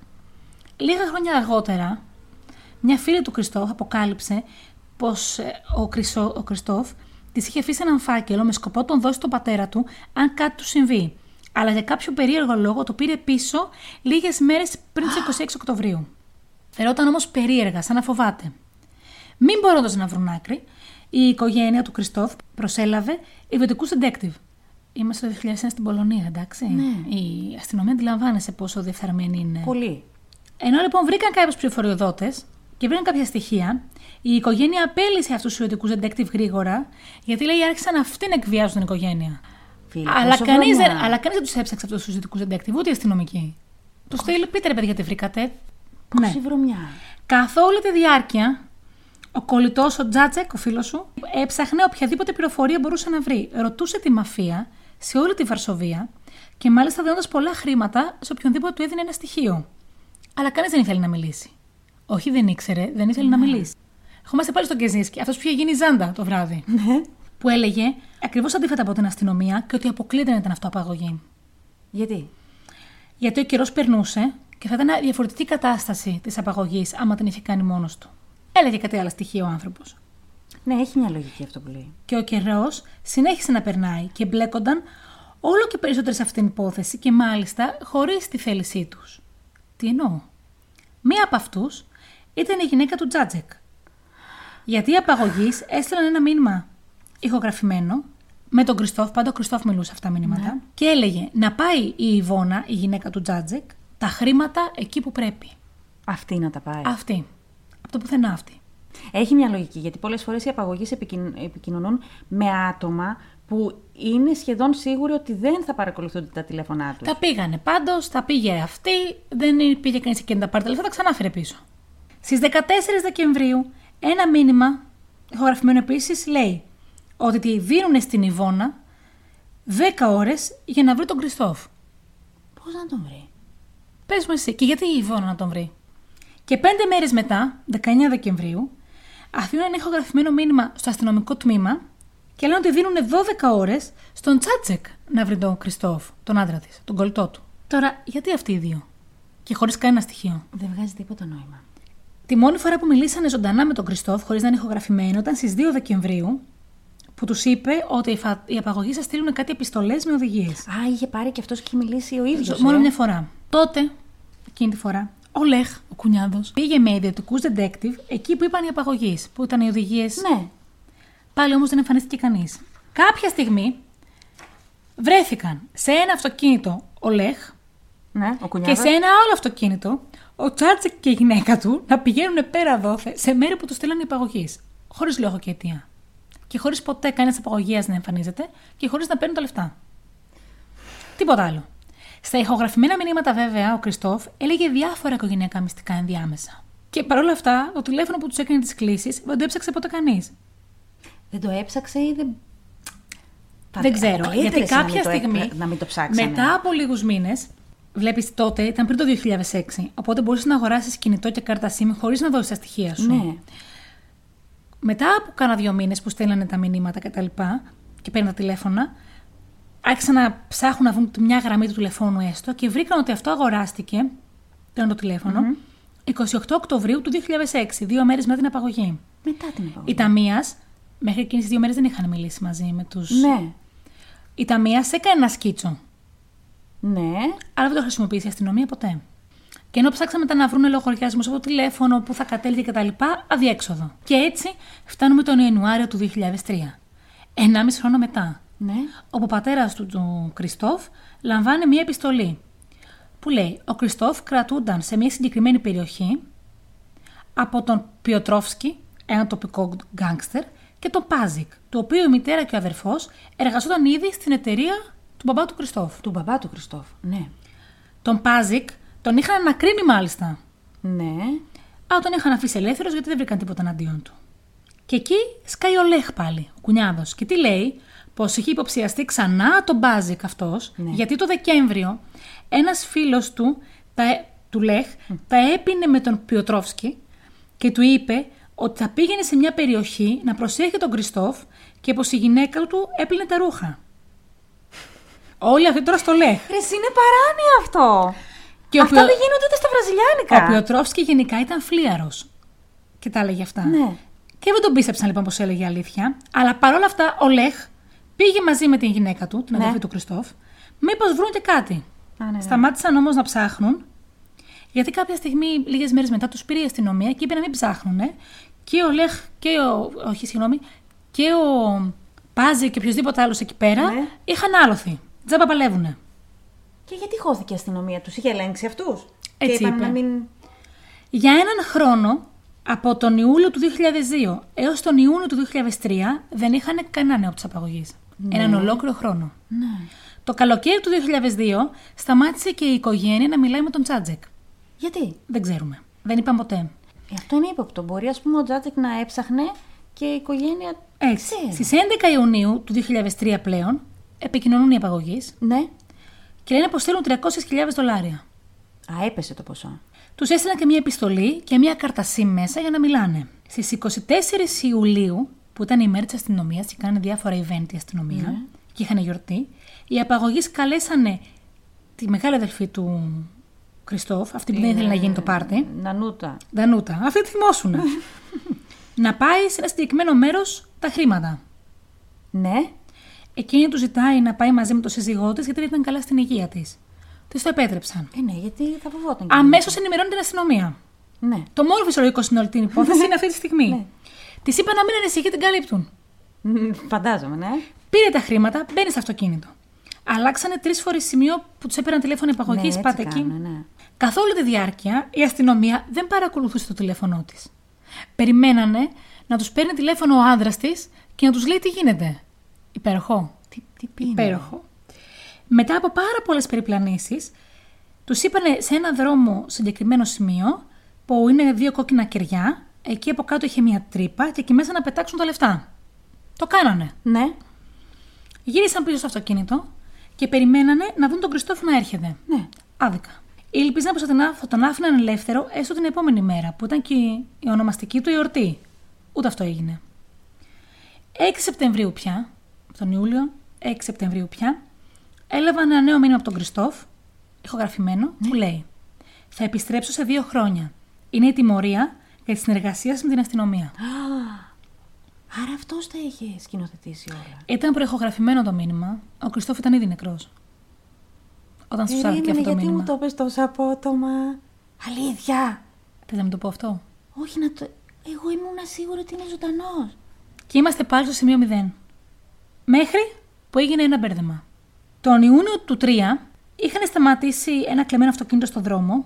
Λίγα χρόνια αργότερα, μια φίλη του Κριστόφ αποκάλυψε πως ο, Κρυσο, ο Κριστόφ της είχε αφήσει έναν φάκελο με σκοπό να τον δώσει στον πατέρα του αν κάτι του συμβεί. Αλλά για κάποιο περίεργο λόγο το πήρε πίσω λίγες μέρες πριν τις 26 Οκτωβρίου. Φερόταν όμως περίεργα, σαν να φοβάται. Μην μπορώντα να βρουν άκρη, η οικογένεια του Κριστόφ προσέλαβε ιδιωτικούς detective. Είμαστε το 2001 στην Πολωνία, εντάξει. Ναι. Η αστυνομία αντιλαμβάνεσαι πόσο διεφθαρμένη είναι. Πολύ. Ενώ λοιπόν βρήκαν κάποιους πληροφοριοδότε και βρήκαν κάποια στοιχεία, η οικογένεια απέλησε αυτούς τους ιδιωτικούς detective γρήγορα, γιατί λέει άρχισαν αυτοί να εκβιάζουν την οικογένεια. Φίλε, αλλά πόσο κανείς βρωμιά. δεν, αλλά κανείς δεν τους έψαξε αυτούς τους ιδιωτικούς detective, ούτε οι αστυνομικοί. Τους στείλει, πείτε ρε παιδιά, τι βρήκατε. Πόση βρωμιά. Καθ' όλη τη διάρκεια, ο κολλητός, ο Τζάτσεκ, ο φίλος σου, έψαχνε οποιαδήποτε πληροφορία μπορούσε να βρει. Ρωτούσε τη μαφία σε όλη τη Βαρσοβία και μάλιστα δίνοντας πολλά χρήματα σε οποιονδήποτε του έδινε ένα στοιχείο. Αλλά κανείς δεν ήθελε να μιλήσει. Όχι, δεν ήξερε, δεν ήθελε να μιλήσει. Ερχόμαστε πάλι στον Κεζίνσκι, αυτός που είχε γίνει Ζάντα το βράδυ. Ναι. που έλεγε ακριβώς αντίθετα από την αστυνομία και ότι αποκλείται να ήταν αυτό απαγωγή. Γιατί; Γιατί ο καιρός περνούσε και θα ήταν μια διαφορετική κατάσταση της απαγωγής άμα την είχε κάνει μόνος του. Έλεγε κάτι άλλο στοιχείο ο άνθρωπος. Ναι, έχει μια λογική αυτό που λέει. Και ο καιρός συνέχισε να περνάει και μπλέκονταν όλο και περισσότερο σε αυτήν την υπόθεση και μάλιστα χωρίς τη θέλησή τους. Τι εννοώ; Μία από αυτούς ήταν η γυναίκα του Τζάτζεκ. Γιατί οι απαγωγεί έστειλαν ένα μήνυμα ηχογραφημένο με τον Κριστόφ, πάντα ο Κριστόφ μιλούσε αυτά τα μηνύματα, και έλεγε να πάει η Ιβώνα, η γυναίκα του Τζάτζεκ, τα χρήματα εκεί που πρέπει. Αυτή να τα πάει. Αυτή. Από το πουθενά αυτή. Έχει μια λογική, γιατί πολλές φορές οι απαγωγείς επικοινωνούν με άτομα που είναι σχεδόν σίγουροι ότι δεν θα παρακολουθούνται τα τηλέφωνά τους. Τα πήγανε πάντως, τα πήγε αυτή, δεν πήγε κανείς εκεί να τα πάρει τα λεφτά, τα ξανάφερε πίσω. Στις 14 Δεκεμβρίου, ένα μήνυμα, ηχογραφημένο επίσης, λέει ότι τη δίνουν στην Ιβώνα 10 ώρες για να βρει τον Κριστόφ. Πώς να τον βρει; Πες μου εσύ, και γιατί η Ιβώνα να τον βρει; Και πέντε μέρες μετά, 19 Δεκεμβρίου, αφήνουν ένα ηχογραφημένο μήνυμα στο αστυνομικό τμήμα και λένε ότι δίνουν 12 ώρες στον Τσάτσεκ να βρει τον Κριστόφ, τον άντρα της, τον κολλητό του. Τώρα, γιατί αυτοί οι δύο, και χωρίς κανένα στοιχείο; Δεν βγάζει τίποτα νόημα. Τη μόνη φορά που μιλήσανε ζωντανά με τον Κριστόφ, χωρίς να είναι ηχογραφημένο, ήταν στις 2 Δεκεμβρίου, που τους είπε ότι οι, φα... οι απαγωγοί σας στείλουν κάτι επιστολές με οδηγίες. Α, είχε πάρει και αυτός και είχε μιλήσει ο ίδιος. Μόνο μια φορά. Τότε, εκείνη τη φορά, ο Λεχ, ο κουνιάδος, πήγε με ιδιωτικούς detective εκεί που είπαν οι απαγωγείς, που ήταν οι οδηγίες. Ναι. Πάλι όμως δεν εμφανίστηκε κανείς. Κάποια στιγμή βρέθηκαν σε ένα αυτοκίνητο ο Λεχ Ναι, ο και κουνιάδας. σε ένα άλλο αυτοκίνητο ο Τσάτσεκ και η γυναίκα του να πηγαίνουν πέρα δόθε σε μέρη που τους στείλαν υπαγωγή. Χωρίς λόγο και αιτία. Και χωρίς ποτέ κανένας απαγωγέας να εμφανίζεται και χωρίς να παίρνουν τα λεφτά. Τίποτα άλλο. Στα ηχογραφημένα μηνύματα, βέβαια, ο Κριστόφ έλεγε διάφορα οικογενειακά μυστικά ενδιάμεσα. Και παρόλα αυτά, το τηλέφωνο που τους έκανε τις κλήσεις δεν το έψαξε ποτέ κανείς. Δεν το έψαξε ή δεν. Δεν ξέρω. Αποκλείεται, Γιατί ρε, εσύ, να κάποια μην το έ- στιγμή, Να μην το ψάξανε. μετά από λίγους μήνες, βλέπεις τότε, ήταν πριν το 2006, οπότε μπορούσες να αγοράσεις κινητό και κάρτα SIM χωρίς να δώσεις τα στοιχεία σου. Ναι. Μετά από κάνα δύο μήνες που στέλνανε τα μηνύματα κτλ. Και, τα λοιπά, και παίρνουν τα τηλέφωνα, άρχισαν να ψάχνουν να βρουν μια γραμμή του τηλεφώνου έστω και βρήκαν ότι αυτό αγοράστηκε, ήταν το τηλεφωνο 28 Οκτωβρίου του 2006, δύο μέρες μετά την απαγωγή. Μετά την επαγωγή. Η Ταμία, μέχρι εκείνες τις δύο μέρες δεν είχαν μιλήσει μαζί με του. Ναι. Η Ταμία έκανε ένα σκίτσο, Ναι. αλλά δεν το χρησιμοποίησε η αστυνομία ποτέ. Και ενώ ψάξαμε μετά να βρουν λογαριασμού από το τηλέφωνο, που θα κατέληγε κτλ., αδιέξοδο. Και έτσι φτάνουμε τον Ιανουάριο του 2003. Ενάμιση χρόνο μετά, Ναι. όπου ο πατέρας του, του Κριστόφ λαμβάνει μία επιστολή που λέει: Ο Κριστόφ κρατούνταν σε μία συγκεκριμένη περιοχή από τον Πιοτρόφσκι, ένα τοπικό γκάγκστερ, και τον Πάζικ, το οποίο η μητέρα και ο αδερφός εργαζόταν ήδη στην εταιρεία του μπαμπά του Κριστόφ. Του μπαμπά του Κριστόφ. Ναι. Τον Πάζικ τον είχαν ανακρίνει μάλιστα. Ναι. Αλλά τον είχαν αφήσει ελεύθερο γιατί δεν βρήκαν τίποτα εναντίον του. Και εκεί σκάει ο Λέχ πάλι, ο κουνιάδος. Και τι λέει, πως είχε υποψιαστεί ξανά τον Πάζικ αυτός, Ναι. γιατί το Δεκέμβριο ένας φίλος του, τα, του Λέχ, τα έπινε με τον Πιοτρόφσκι και του είπε ότι θα πήγαινε σε μια περιοχή να προσέχει τον Κριστόφ και πως η γυναίκα του έπλυνε τα ρούχα. Όλοι αυτοί τώρα στο λέχ. Ρε, εσύ είναι παράνοια αυτό. Και ο Αυτά Πιο- δεν γίνονται ούτε στα βραζιλιάνικα. Ο Πιοτρόφσκι γενικά ήταν φλίαρος. Και τα έλεγε αυτά. Ναι. Και δεν τον πίστεψαν λοιπόν πως έλεγε αλήθεια. Αλλά παρόλα αυτά ο Λέχ πήγε μαζί με την γυναίκα του, την Ναι. αδερφή του Κριστόφ, μήπως βρουν και κάτι. Α, ναι, ναι. Σταμάτησαν όμως να ψάχνουν, γιατί κάποια στιγμή, λίγες μέρες μετά, τους πήρε η αστυνομία και είπε να μην ψάχνουν. Και ο Λέχ και ο. Όχι, συγγνώμη. Και ο Πάζη και οποιοδήποτε άλλος εκεί πέρα Ναι. είχαν άλοθη. Τζάμπα παλεύουνε. Και γιατί χώθηκε η αστυνομία τους, είχε ελέγξει αυτούς; Έτσι και είπαν είπε. να μην. Για έναν χρόνο, από τον Ιούλιο του 2002 έως τον Ιούνιο του 2003, δεν είχαν κανένα νέο της απαγωγής. Έναν ολόκληρο χρόνο. Ναι. Το καλοκαίρι του 2002 σταμάτησε και η οικογένεια να μιλάει με τον Τσάτζεκ. Γιατί; Δεν ξέρουμε. Δεν είπαν ποτέ. Ε, αυτό είναι ύποπτο. Μπορεί, ας πούμε, ο Τζάτζεκ να έψαχνε και η οικογένεια. Έτσι. Ξέρει. Στις 11 Ιουνίου του 2003 πλέον επικοινωνούν οι απαγωγείς Ναι. Και λένε πως θέλουν 300.000 δολάρια. Α, έπεσε το ποσό. Τους έστειλαν και μια επιστολή και μια καρτασί μέσα για να μιλάνε. Στις 24 Ιουλίου, που ήταν η μέρα της αστυνομίας και κάνανε διάφορα event η αστυνομία και είχαν γιορτή, οι απαγωγείς καλέσανε τη μεγάλη αδελφή του Κριστόφ, αυτή που δεν ήθελε να γίνει το πάρτι, Νανούτα. Δανούτα, αυτή τη θυμόσουνα, να πάει σε ένα συγκεκριμένο μέρος τα χρήματα. Ναι. Εκείνη του ζητάει να πάει μαζί με τον σύζυγό της γιατί δεν ήταν καλά στην υγεία της. Της το επέτρεψαν. Ε, ναι, γιατί θα φοβόταν. και Αμέσως ενημερώνει την αστυνομία. Ναι. Το μόνο φυσιολογικό στην όλη την υπόθεση είναι αυτή τη στιγμή. Ναι. Της είπα να μην ανησυχεί, την καλύπτουν. Μμ, Φαντάζομαι, ναι. Πήρε τα χρήματα, μπαίνει στο αυτοκίνητο. Αλλάξανε τρεις φορές σημείο που τους έπαιρναν τηλέφωνο υπαγωγής, ναι, έτσι πάτε εκεί. κάνουν, ναι. Καθ' όλη τη διάρκεια η αστυνομία δεν παρακολουθούσε το τηλέφωνό της. Περιμένανε να τους παίρνει τηλέφωνο ο άντρα της και να τους λέει τι γίνεται. Υπέροχο. Τι, τι πίνει. Υπέροχο. Μετά από πάρα πολλές περιπλανήσεις, τους είπανε σε ένα δρόμο συγκεκριμένο σημείο που είναι δύο κόκκινα κεριά. Εκεί από κάτω είχε μια τρύπα και εκεί μέσα να πετάξουν τα λεφτά. Το κάνανε. Ναι. Γύρισαν πίσω στο αυτοκίνητο και περιμένανε να δουν τον Κριστόφ να έρχεται. Ναι. Άδικα. Ήλπιζαν πως θα τον άφ- θα τον άφηναν ελεύθερο έστω την επόμενη μέρα, που ήταν και η ονομαστική του εορτή. Ούτε αυτό έγινε. 6 Σεπτεμβρίου πια, τον Ιούλιο, 6 Σεπτεμβρίου πια, έλαβαν ένα νέο μήνυμα από τον Κριστόφ, ηχογραφημένο, που λέει: Θα επιστρέψω σε δύο χρόνια. Είναι η τιμωρία για τη συνεργασία σας με την αστυνομία. Άρα αυτός τα είχε σκηνοθετήσει όλα. Ήταν προεχογραφημένο το μήνυμα. Ο Κριστόφ ήταν ήδη νεκρός. Όταν σου Περίμενε, αυτό το γιατί μήνυμα. μου το πες τόσο απότομα. Αλήθεια. Θες να μην το πω αυτό; Όχι να το... Εγώ ήμουν σίγουρη ότι είναι ζωντανός. Και είμαστε πάλι στο σημείο 0. Μέχρι που έγινε ένα μπέρδεμα. Τον Ιούνιο του 3 είχαν σταματήσει ένα κλεμμένο αυτοκίνητο στο δρόμο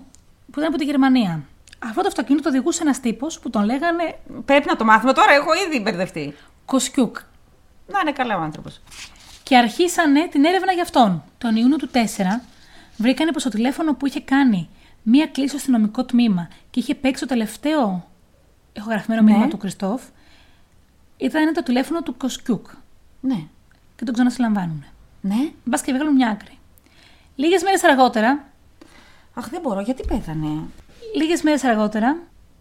που ήταν από τη Γερμανία. Αυτό το αυτοκίνητο οδηγούσε ένας τύπος που τον λέγανε Πρέπει να το μάθουμε τώρα, έχω ήδη μπερδευτεί. Κοσκιούκ. Να είναι καλά ο άνθρωπος. Και αρχίσανε την έρευνα για αυτόν. Τον Ιούνιο του 4 βρήκανε πως το τηλέφωνο που είχε κάνει μία κλήση στο αστυνομικό τμήμα και είχε παίξει το τελευταίο ηχογραφημένο Ναι. μήνυμα του Κριστόφ ήταν το τηλέφωνο του Κοσκιούκ. Ναι. Και τον ξανασυλλαμβάνουν. Ναι. Μπας και βγάλουν μια άκρη. Λίγες μέρες αργότερα, Αχ, δεν μπορώ, γιατί πέθανε; λίγες μέρες αργότερα,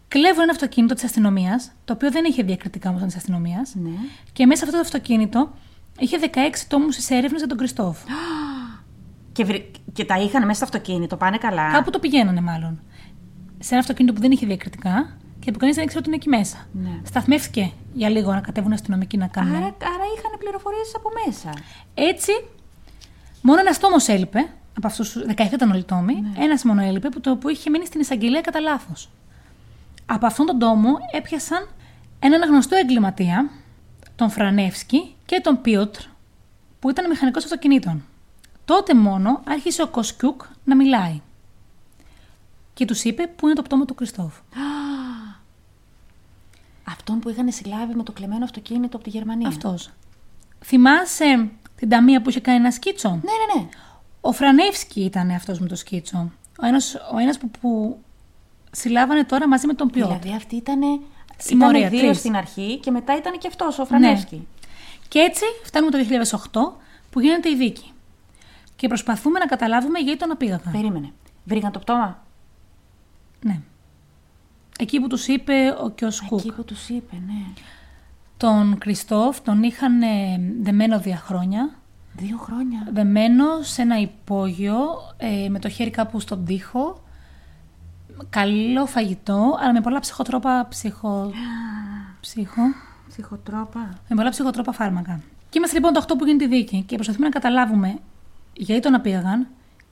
κλέβουν ένα αυτοκίνητο της αστυνομίας, το οποίο δεν είχε διακριτικά όμως της αστυνομίας, Ναι. και μέσα σε αυτό το αυτοκίνητο είχε 16 τόμους της έρευνας για τον Κριστόφ. Και, βρη- και τα είχαν μέσα στο αυτοκίνητο, πάνε καλά. Κάπου το πηγαίνανε μάλλον. Σε ένα αυτοκίνητο που δεν είχε διακριτικά και που κανείς δεν ήξερε ότι είναι εκεί μέσα. Ναι. Σταθμεύτηκε για λίγο να κατέβουν αστυνομικοί να κάνουν. Άρα, άρα είχαν πληροφορίες από μέσα. Έτσι, μόνο ένας τόμος έλειπε. Από αυτούς τους 17 ήταν όλοι τόμοι. Ναι. Ένας μόνο έλειπε που, το, που είχε μείνει στην εισαγγελία κατά λάθος. Από αυτόν τον τόμο έπιασαν έναν γνωστό εγκληματία, τον Φρανεύσκι και τον Πίοτρ, που ήταν μηχανικός αυτοκινήτων. Τότε μόνο άρχισε ο Κοσκιούκ να μιλάει. Και τους είπε πού είναι το πτώμα του Κριστόφ. Αυτόν που είχαν συλλάβει με το κλεμμένο αυτοκίνητο από τη Γερμανία. Αυτός. Θυμάσαι την ταμία που είχε κάνει ένα σκίτσο; Ναι, ναι, ναι. Ο Φρανιεύσκι ήταν αυτός με το σκίτσο. Ο ένας, ο ένας που, που συλλάβανε τώρα μαζί με τον Πιότρ. Δηλαδή αυτοί ήταν. Συμμορία, Ήταν δύο τρεις. στην αρχή και μετά ήταν και αυτός, ο Φρανιεύσκι. Και έτσι φτάνουμε το 2008 που γίνεται η δίκη. Και προσπαθούμε να καταλάβουμε γιατί τον απήγαγαν. Περίμενε. Βρήκαν το πτώμα; Ναι. Εκεί που τους είπε ο Κιοσκούκ. Εκεί που τους είπε, ναι. Τον Κριστόφ τον είχαν ε, δεμένο δύο χρόνια. Δύο χρόνια. Δεμένο σε ένα υπόγειο, ε, με το χέρι κάπου στον τοίχο. Καλό φαγητό, αλλά με πολλά ψυχοτρόπα ψυχο... ψυχο... Ψυχοτρόπα. με πολλά ψυχοτρόπα φάρμακα. Και είμαστε λοιπόν το 8 που γίνει τη δίκη και προσπαθούμε να καταλάβουμε γιατί τον απήγαγαν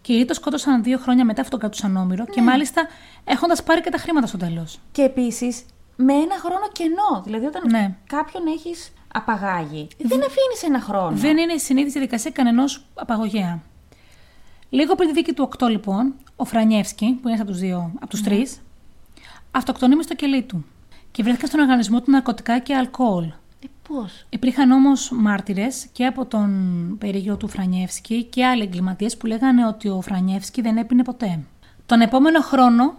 και γιατί τον σκότωσαν δύο χρόνια μετά αυτόν τον κρατούσαν όμοιρο και μάλιστα έχοντας πάρει και τα χρήματα στο τέλος. Και επίσης με ένα χρόνο κενό. Δηλαδή, όταν Ναι. κάποιον έχεις απαγάγει, δεν αφήνεις ένα χρόνο. Δεν είναι η συνήθιη διαδικασία κανενός απαγωγέα. Λίγο πριν τη δίκη του 8, λοιπόν, ο Φρανιεύσκη, που είναι ένας από τους δύο, από τους τρεις, αυτοκτονεί μες στο κελί του και βρέθηκαν στον οργανισμό του ναρκωτικά και αλκοόλ. Ε, Πώς; Υπήρχαν όμως μάρτυρες και από τον περίγυρο του Φρανιεύσκη και άλλοι εγκληματίες που λέγανε ότι ο Φρανιεύσκη δεν έπινε ποτέ. Τον επόμενο χρόνο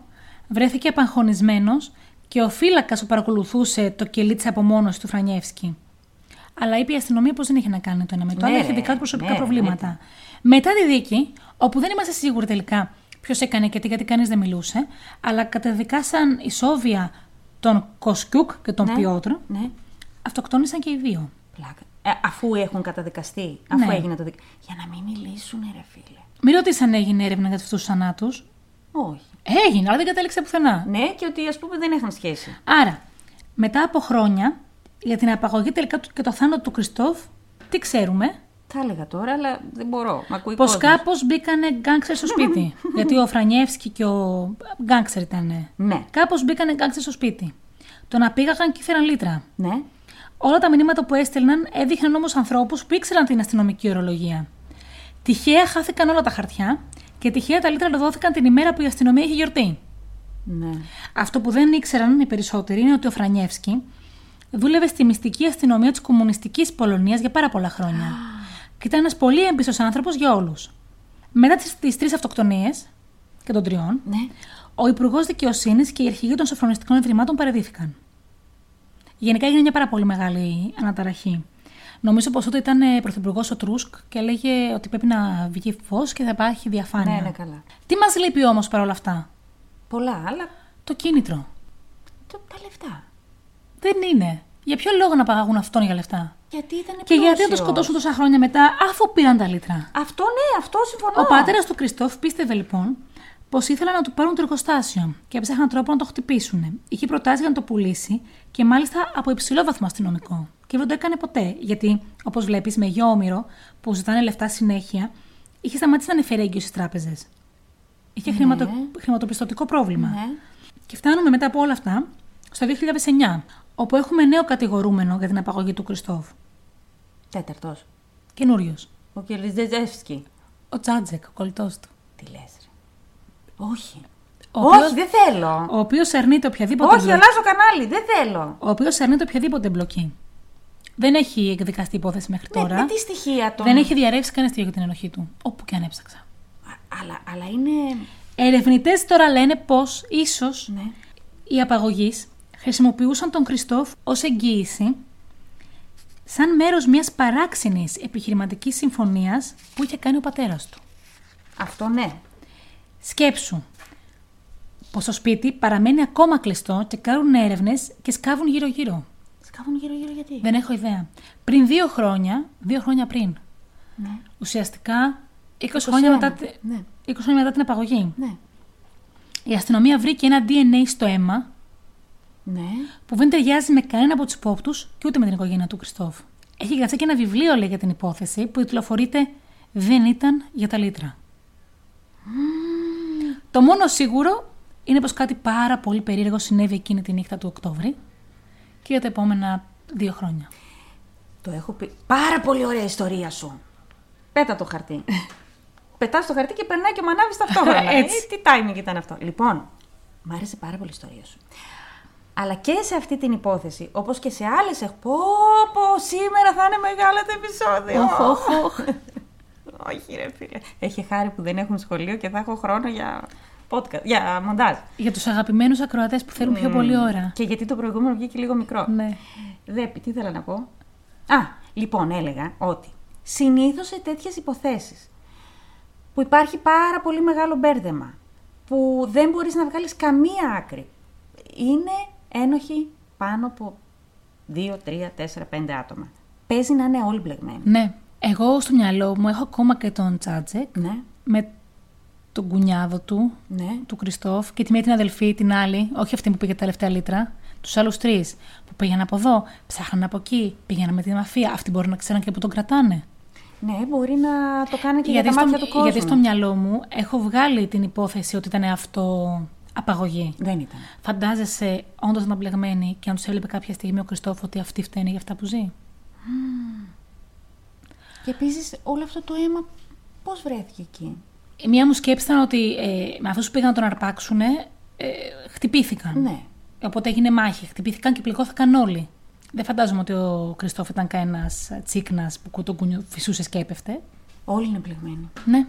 βρέθηκε απαγχωνισμένος και ο φύλακας που παρακολουθούσε το κελί της απομόνωσης του Φρανιεύσκη. Αλλά είπε η αστυνομία πως δεν είχε να κάνει το ένα με το Ναι, άλλο, είχε ρε, δικά του προσωπικά ναι, προβλήματα. Μετά τη δίκη, όπου δεν είμαστε σίγουροι τελικά ποιος έκανε και τι, γιατί κανείς δεν μιλούσε, αλλά καταδικάσαν ισόβια τον Κοσκιούκ και τον Ναι. Πιότρ, Ναι. Αυτοκτόνησαν και οι δύο. Πλάκα. Ε, αφού έχουν καταδικαστεί, αφού Ναι. έγινε το δικ... Για να μην μιλήσουν, ρε φίλε. Μην ρωτήσει αν έγινε έρευνα για αυτούς τους θανάτους. Όχι. Έγινε, αλλά δεν κατέληξε πουθενά. Ναι, και ότι ας πούμε δεν είχαν σχέση. Άρα, μετά από χρόνια, για την απαγωγή τελικά του και το θάνατο του Κριστόφ, τι ξέρουμε, Θα έλεγα τώρα, αλλά δεν μπορώ. Μ' ακούει ο κόσμος. κάπως μπήκανε γκάνγκστερ στο σπίτι. γιατί ο Φρανιεύσκι και ο γκάνγκστερ ήταν. Ναι. Κάπως μπήκανε γκάνγκστερ στο σπίτι. Τον απήγαγαν και ήφεραν λύτρα. Ναι. Όλα τα μηνύματα που έστελναν έδειχναν όμως ανθρώπους που ήξεραν την αστυνομική ορολογία. Τυχαία χάθηκαν όλα τα χαρτιά και τυχαία τα λύτρα δόθηκαν την ημέρα που η αστυνομία είχε γιορτή. Ναι. Αυτό που δεν ήξεραν οι περισσότεροι είναι ότι ο Φρανιεύσκι δούλευε στη μυστική αστυνομία της κομμουνιστικής Πολωνίας για πάρα πολλά χρόνια. Και ήταν ένας πολύ έμπιστος άνθρωπος για όλους. Μετά τις τρεις αυτοκτονίες και των τριών, Ναι. ο Υπουργός Δικαιοσύνης και οι αρχηγοί των σοφρονιστικών ιδρυμάτων παρεδίθηκαν. Γενικά έγινε μια πάρα πολύ μεγάλη αναταραχή. Νομίζω πως τότε ήταν πρωθυπουργός ο Τρούσκ και έλεγε ότι πρέπει να βγει φως και θα υπάρχει διαφάνεια. Ναι, ναι, καλά. Τι μας λείπει όμως παρόλα αυτά, Πολλά, αλλά το κίνητρο. το, τα λεφτά. Δεν είναι. Για ποιο λόγο να παγάγουν αυτόν για λεφτά; Γιατί ήταν Και γιατί να το πλούσιος. σκοτώσουν τόσα χρόνια μετά, αφού πήραν τα λίτρα; Αυτό ναι, αυτό συμφωνώ. Ο πατέρα του Κριστόφ πίστευε λοιπόν πως ήθελαν να του πάρουν το εργοστάσιο και έψαχναν τρόπο να το χτυπήσουν. Είχε προτάσει για να το πουλήσει και μάλιστα από υψηλό βαθμό αστυνομικό. Και δεν το έκανε ποτέ, γιατί όπως βλέπεις με γιο όμοιρο που ζητάνε λεφτά συνέχεια, είχε σταματήσει να είναι φερέγγιο στις τράπεζες. Είχε χρηματο... χρηματοπιστωτικό πρόβλημα. Ναι. Και φτάνουμε μετά από όλα αυτά στο 2009, όπου έχουμε νέο κατηγορούμενο για την απαγωγή του Κριστόφ. Τέταρτος. Καινούριος. Ο Κελιζεζεύσκι. Ο Τζάτζεκ, ο κολλητός του. Τι λες. Όχι. Ο οποίος- Όχι, δεν θέλω. Ο οποίος αρνείται οποιαδήποτε Όχι, εμπλοκή. αλλάζω κανάλι. Δεν θέλω. Ο οποίος αρνείται οποιαδήποτε εμπλοκή. Δεν έχει εκδικαστεί υπόθεση μέχρι Με, τώρα. με τι στοιχεία τον. Δεν έχει διαρρεύσει κανένα στοιχείο για την ενοχή του. Όπου και αν έψαξα. Α, αλλά, αλλά είναι. Ερευνητές τώρα λένε πως ίσως Ναι. οι απαγωγείς χρησιμοποιούσαν τον Κριστόφ ως εγγύηση σαν μέρος μιας παράξενης επιχειρηματικής συμφωνίας που είχε κάνει ο πατέρας του. Αυτό ναι. Σκέψου πως το σπίτι παραμένει ακόμα κλειστό και κάνουν έρευνες και σκάβουν γύρω-γύρω. Σκάβουν γύρω-γύρω γιατί; Δεν έχω ιδέα. Πριν δύο χρόνια, δύο χρόνια πριν, Ναι. ουσιαστικά 20 χρόνια, 21, μετά, τη- ναι. 20 χρόνια μετά την απαγωγή, Ναι. η αστυνομία βρήκε ένα DNA στο αίμα Ναι. που δεν ταιριάζει με κανένα από τους υπόπτους και ούτε με την οικογένεια του Κριστόφ. Έχει γραφτεί και ένα βιβλίο, λέει, για την υπόθεση που τιτλοφορείται Δεν ήταν για τα λίτρα. Το μόνο σίγουρο είναι πως κάτι πάρα πολύ περίεργο συνέβη εκείνη τη νύχτα του Οκτώβρη και για τα επόμενα δύο χρόνια. Το έχω πει. Πάρα πολύ ωραία ιστορία σου. Πέτα το χαρτί. Πετάς το χαρτί και περνάει και μανάβεις ταυτόχρονα. Έτσι. Ε, τι timing ήταν αυτό. Λοιπόν, μ' άρεσε πάρα πολύ η ιστορία σου. Αλλά και σε αυτή την υπόθεση, όπως και σε άλλες, έχω. Πω, πω, σήμερα θα είναι μεγάλο το επεισόδιο. Οχ, οχ, οχ. Όχι, ρε φίλε. Έχει χάρη που δεν έχουν σχολείο και θα έχω χρόνο για podcast, για μοντάζ. Για τους αγαπημένους ακροατές που θέλουν πιο πολύ ώρα. Και γιατί το προηγούμενο βγήκε λίγο μικρό. Ναι. Δέπη, τι ήθελα να πω; Α, λοιπόν, έλεγα ότι συνήθως σε τέτοιες υποθέσεις που υπάρχει πάρα πολύ μεγάλο μπέρδεμα, που δεν μπορείς να βγάλεις καμία άκρη, είναι ένοχοι πάνω από 2, 3, 4, 5 άτομα. Παίζει να είναι όλοι μπλεγμένοι. Ναι. Εγώ στο μυαλό μου έχω ακόμα και τον Τσάτζεκ Ναι, με τον κουνιάδο του, ναι. του Κριστόφ, και τη μία την αδελφή, την άλλη, όχι αυτή που πήγε τα τελευταία λίτρα, τους άλλους τρεις που πήγαν από εδώ, ψάχναν από εκεί, πήγαιναν με τη μαφία. Αυτοί μπορεί να ξέρουν και που τον κρατάνε. Ναι, μπορεί να το κάνει και για γιατί, τα στο, μάτια του κόσμου. γιατί στο μυαλό μου έχω βγάλει την υπόθεση ότι ήταν αυτό απαγωγή. Δεν ήταν. Φαντάζεσαι όντως να ήταν μπλεγμένη και αν τους έβλεπε κάποια στιγμή ο Κριστόφ ότι αυτή φταίνει για αυτά που ζει. Και επίσης όλο αυτό το αίμα πώς βρέθηκε εκεί; Η μία μου σκέψη ήταν ότι ε, με αυτούς που πήγαν να τον αρπάξουν, ε, χτυπήθηκαν. Ναι. Οπότε έγινε μάχη. Χτυπήθηκαν και πληγώθηκαν όλοι. Δεν φαντάζομαι ότι ο Κριστόφ ήταν κανένας τσίκνας που τον κουνιού φυσούσε και έπεφτε. Όλοι είναι πληγμένοι. Ναι.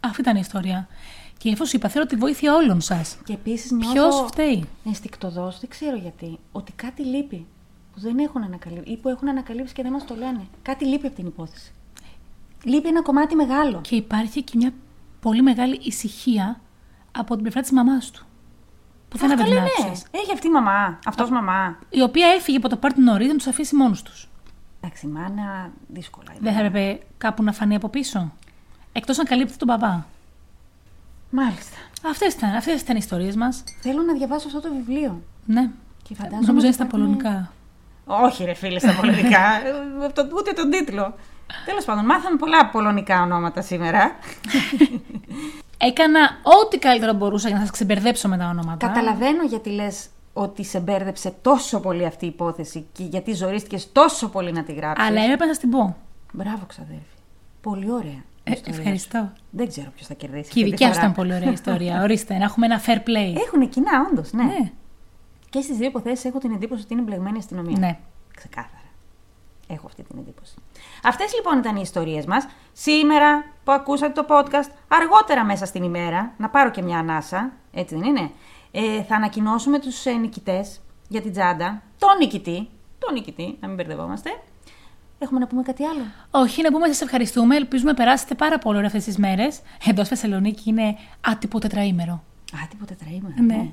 Αυτή ήταν η ιστορία. Και εφόσον είπα, θέλω τη βοήθεια όλων σας. Και επίσης νιώθω. Ποιος φταίει; Ενστικτοδός, δεν ξέρω γιατί, ότι κάτι λείπει. Που δεν έχουν ανακαλύψει ή που έχουν ανακαλύψει και δεν μας το λένε. Κάτι λείπει από την υπόθεση. Λείπει ένα κομμάτι μεγάλο. Και υπάρχει και μια πολύ μεγάλη ησυχία από την πλευρά της μαμάς του. Που δεν Αχ, καλέ, ναι. άκουσες. Έχει αυτή η μαμά. Αυτός μαμά. Η οποία έφυγε από το πάρτι νωρίς να τους αφήσει μόνους τους. Εντάξει, η μάνα δύσκολα. είναι. Δεν θα έπρεπε κάπου να φανεί από πίσω. Εκτός αν καλύπτει τον μπαμπά. Μάλιστα. Αυτές ήταν, αυτές ήταν οι ιστορίες μας. Θέλω να διαβάσω αυτό το βιβλίο. Ναι. Και φαντάζομαι. Νομίζω ότι είναι στα θα είναι- πολωνικά. Όχι, ρε φίλε, στα πολωνικά. Ε, το- Ούτε τον τίτλο. Τέλος πάντων, μάθαμε πολλά πολωνικά ονόματα σήμερα. Έκανα ό,τι καλύτερο μπορούσα για να σας ξεμπερδέψω με τα ονόματα. Καταλαβαίνω γιατί λες ότι σε μπέρδεψε τόσο πολύ αυτή η υπόθεση και γιατί ζορίστηκες τόσο πολύ να τη γράψεις. Αλλά έπρεπε να σας την πω. Μπράβο, ξαδέρφη. Πολύ ωραία. η Ε, ιστορία σου. ευχαριστώ. Δεν ξέρω ποιος θα κερδίσει. Και η αυτή τη δικιάς σου φορά. ήταν πολύ ωραία ιστορία. Ορίστε, να έχουμε ένα fair play. Έχουν κοινά, όντως, ναι. Ναι. Και στις δύο υποθέσεις έχω την εντύπωση ότι είναι μπλεγμένη η αστυνομία. Ναι. Ξεκάθαρα. Έχω αυτή την εντύπωση. Αυτές λοιπόν ήταν οι ιστορίες μας. Σήμερα που ακούσατε το podcast, αργότερα μέσα στην ημέρα, να πάρω και μια ανάσα, έτσι δεν είναι, ε, θα ανακοινώσουμε τους ε, νικητές για την τσάντα. Τον νικητή. Τον νικητή, να μην μπερδευόμαστε. Έχουμε να πούμε κάτι άλλο. Όχι, να πούμε σας ευχαριστούμε. Ελπίζουμε να περάσετε πάρα πολύ ωραία αυτές τις μέρες. Εδώ στη Θεσσαλονίκη είναι άτυπο τετραήμερο. Α, τίποτα τετραήμερο. Ναι.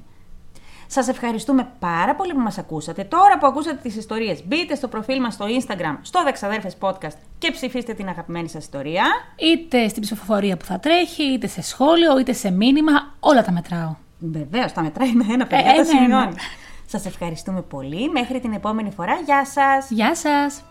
Σας ευχαριστούμε πάρα πολύ που μας ακούσατε. Τώρα που ακούσατε τις ιστορίες, μπείτε στο προφίλ μας στο Instagram, στο Δεξαδέρφες Podcast και ψηφίστε την αγαπημένη σας ιστορία. Είτε στην ψηφοφορία που θα τρέχει, είτε σε σχόλιο, είτε σε μήνυμα. Όλα τα μετράω. Βεβαίως, τα μετράει ένα-ένα, παιδιά, Ε, τα ένα-ένα. σημειώνει. Σας ευχαριστούμε πολύ. Μέχρι την επόμενη φορά. Γεια σας! Γεια σας!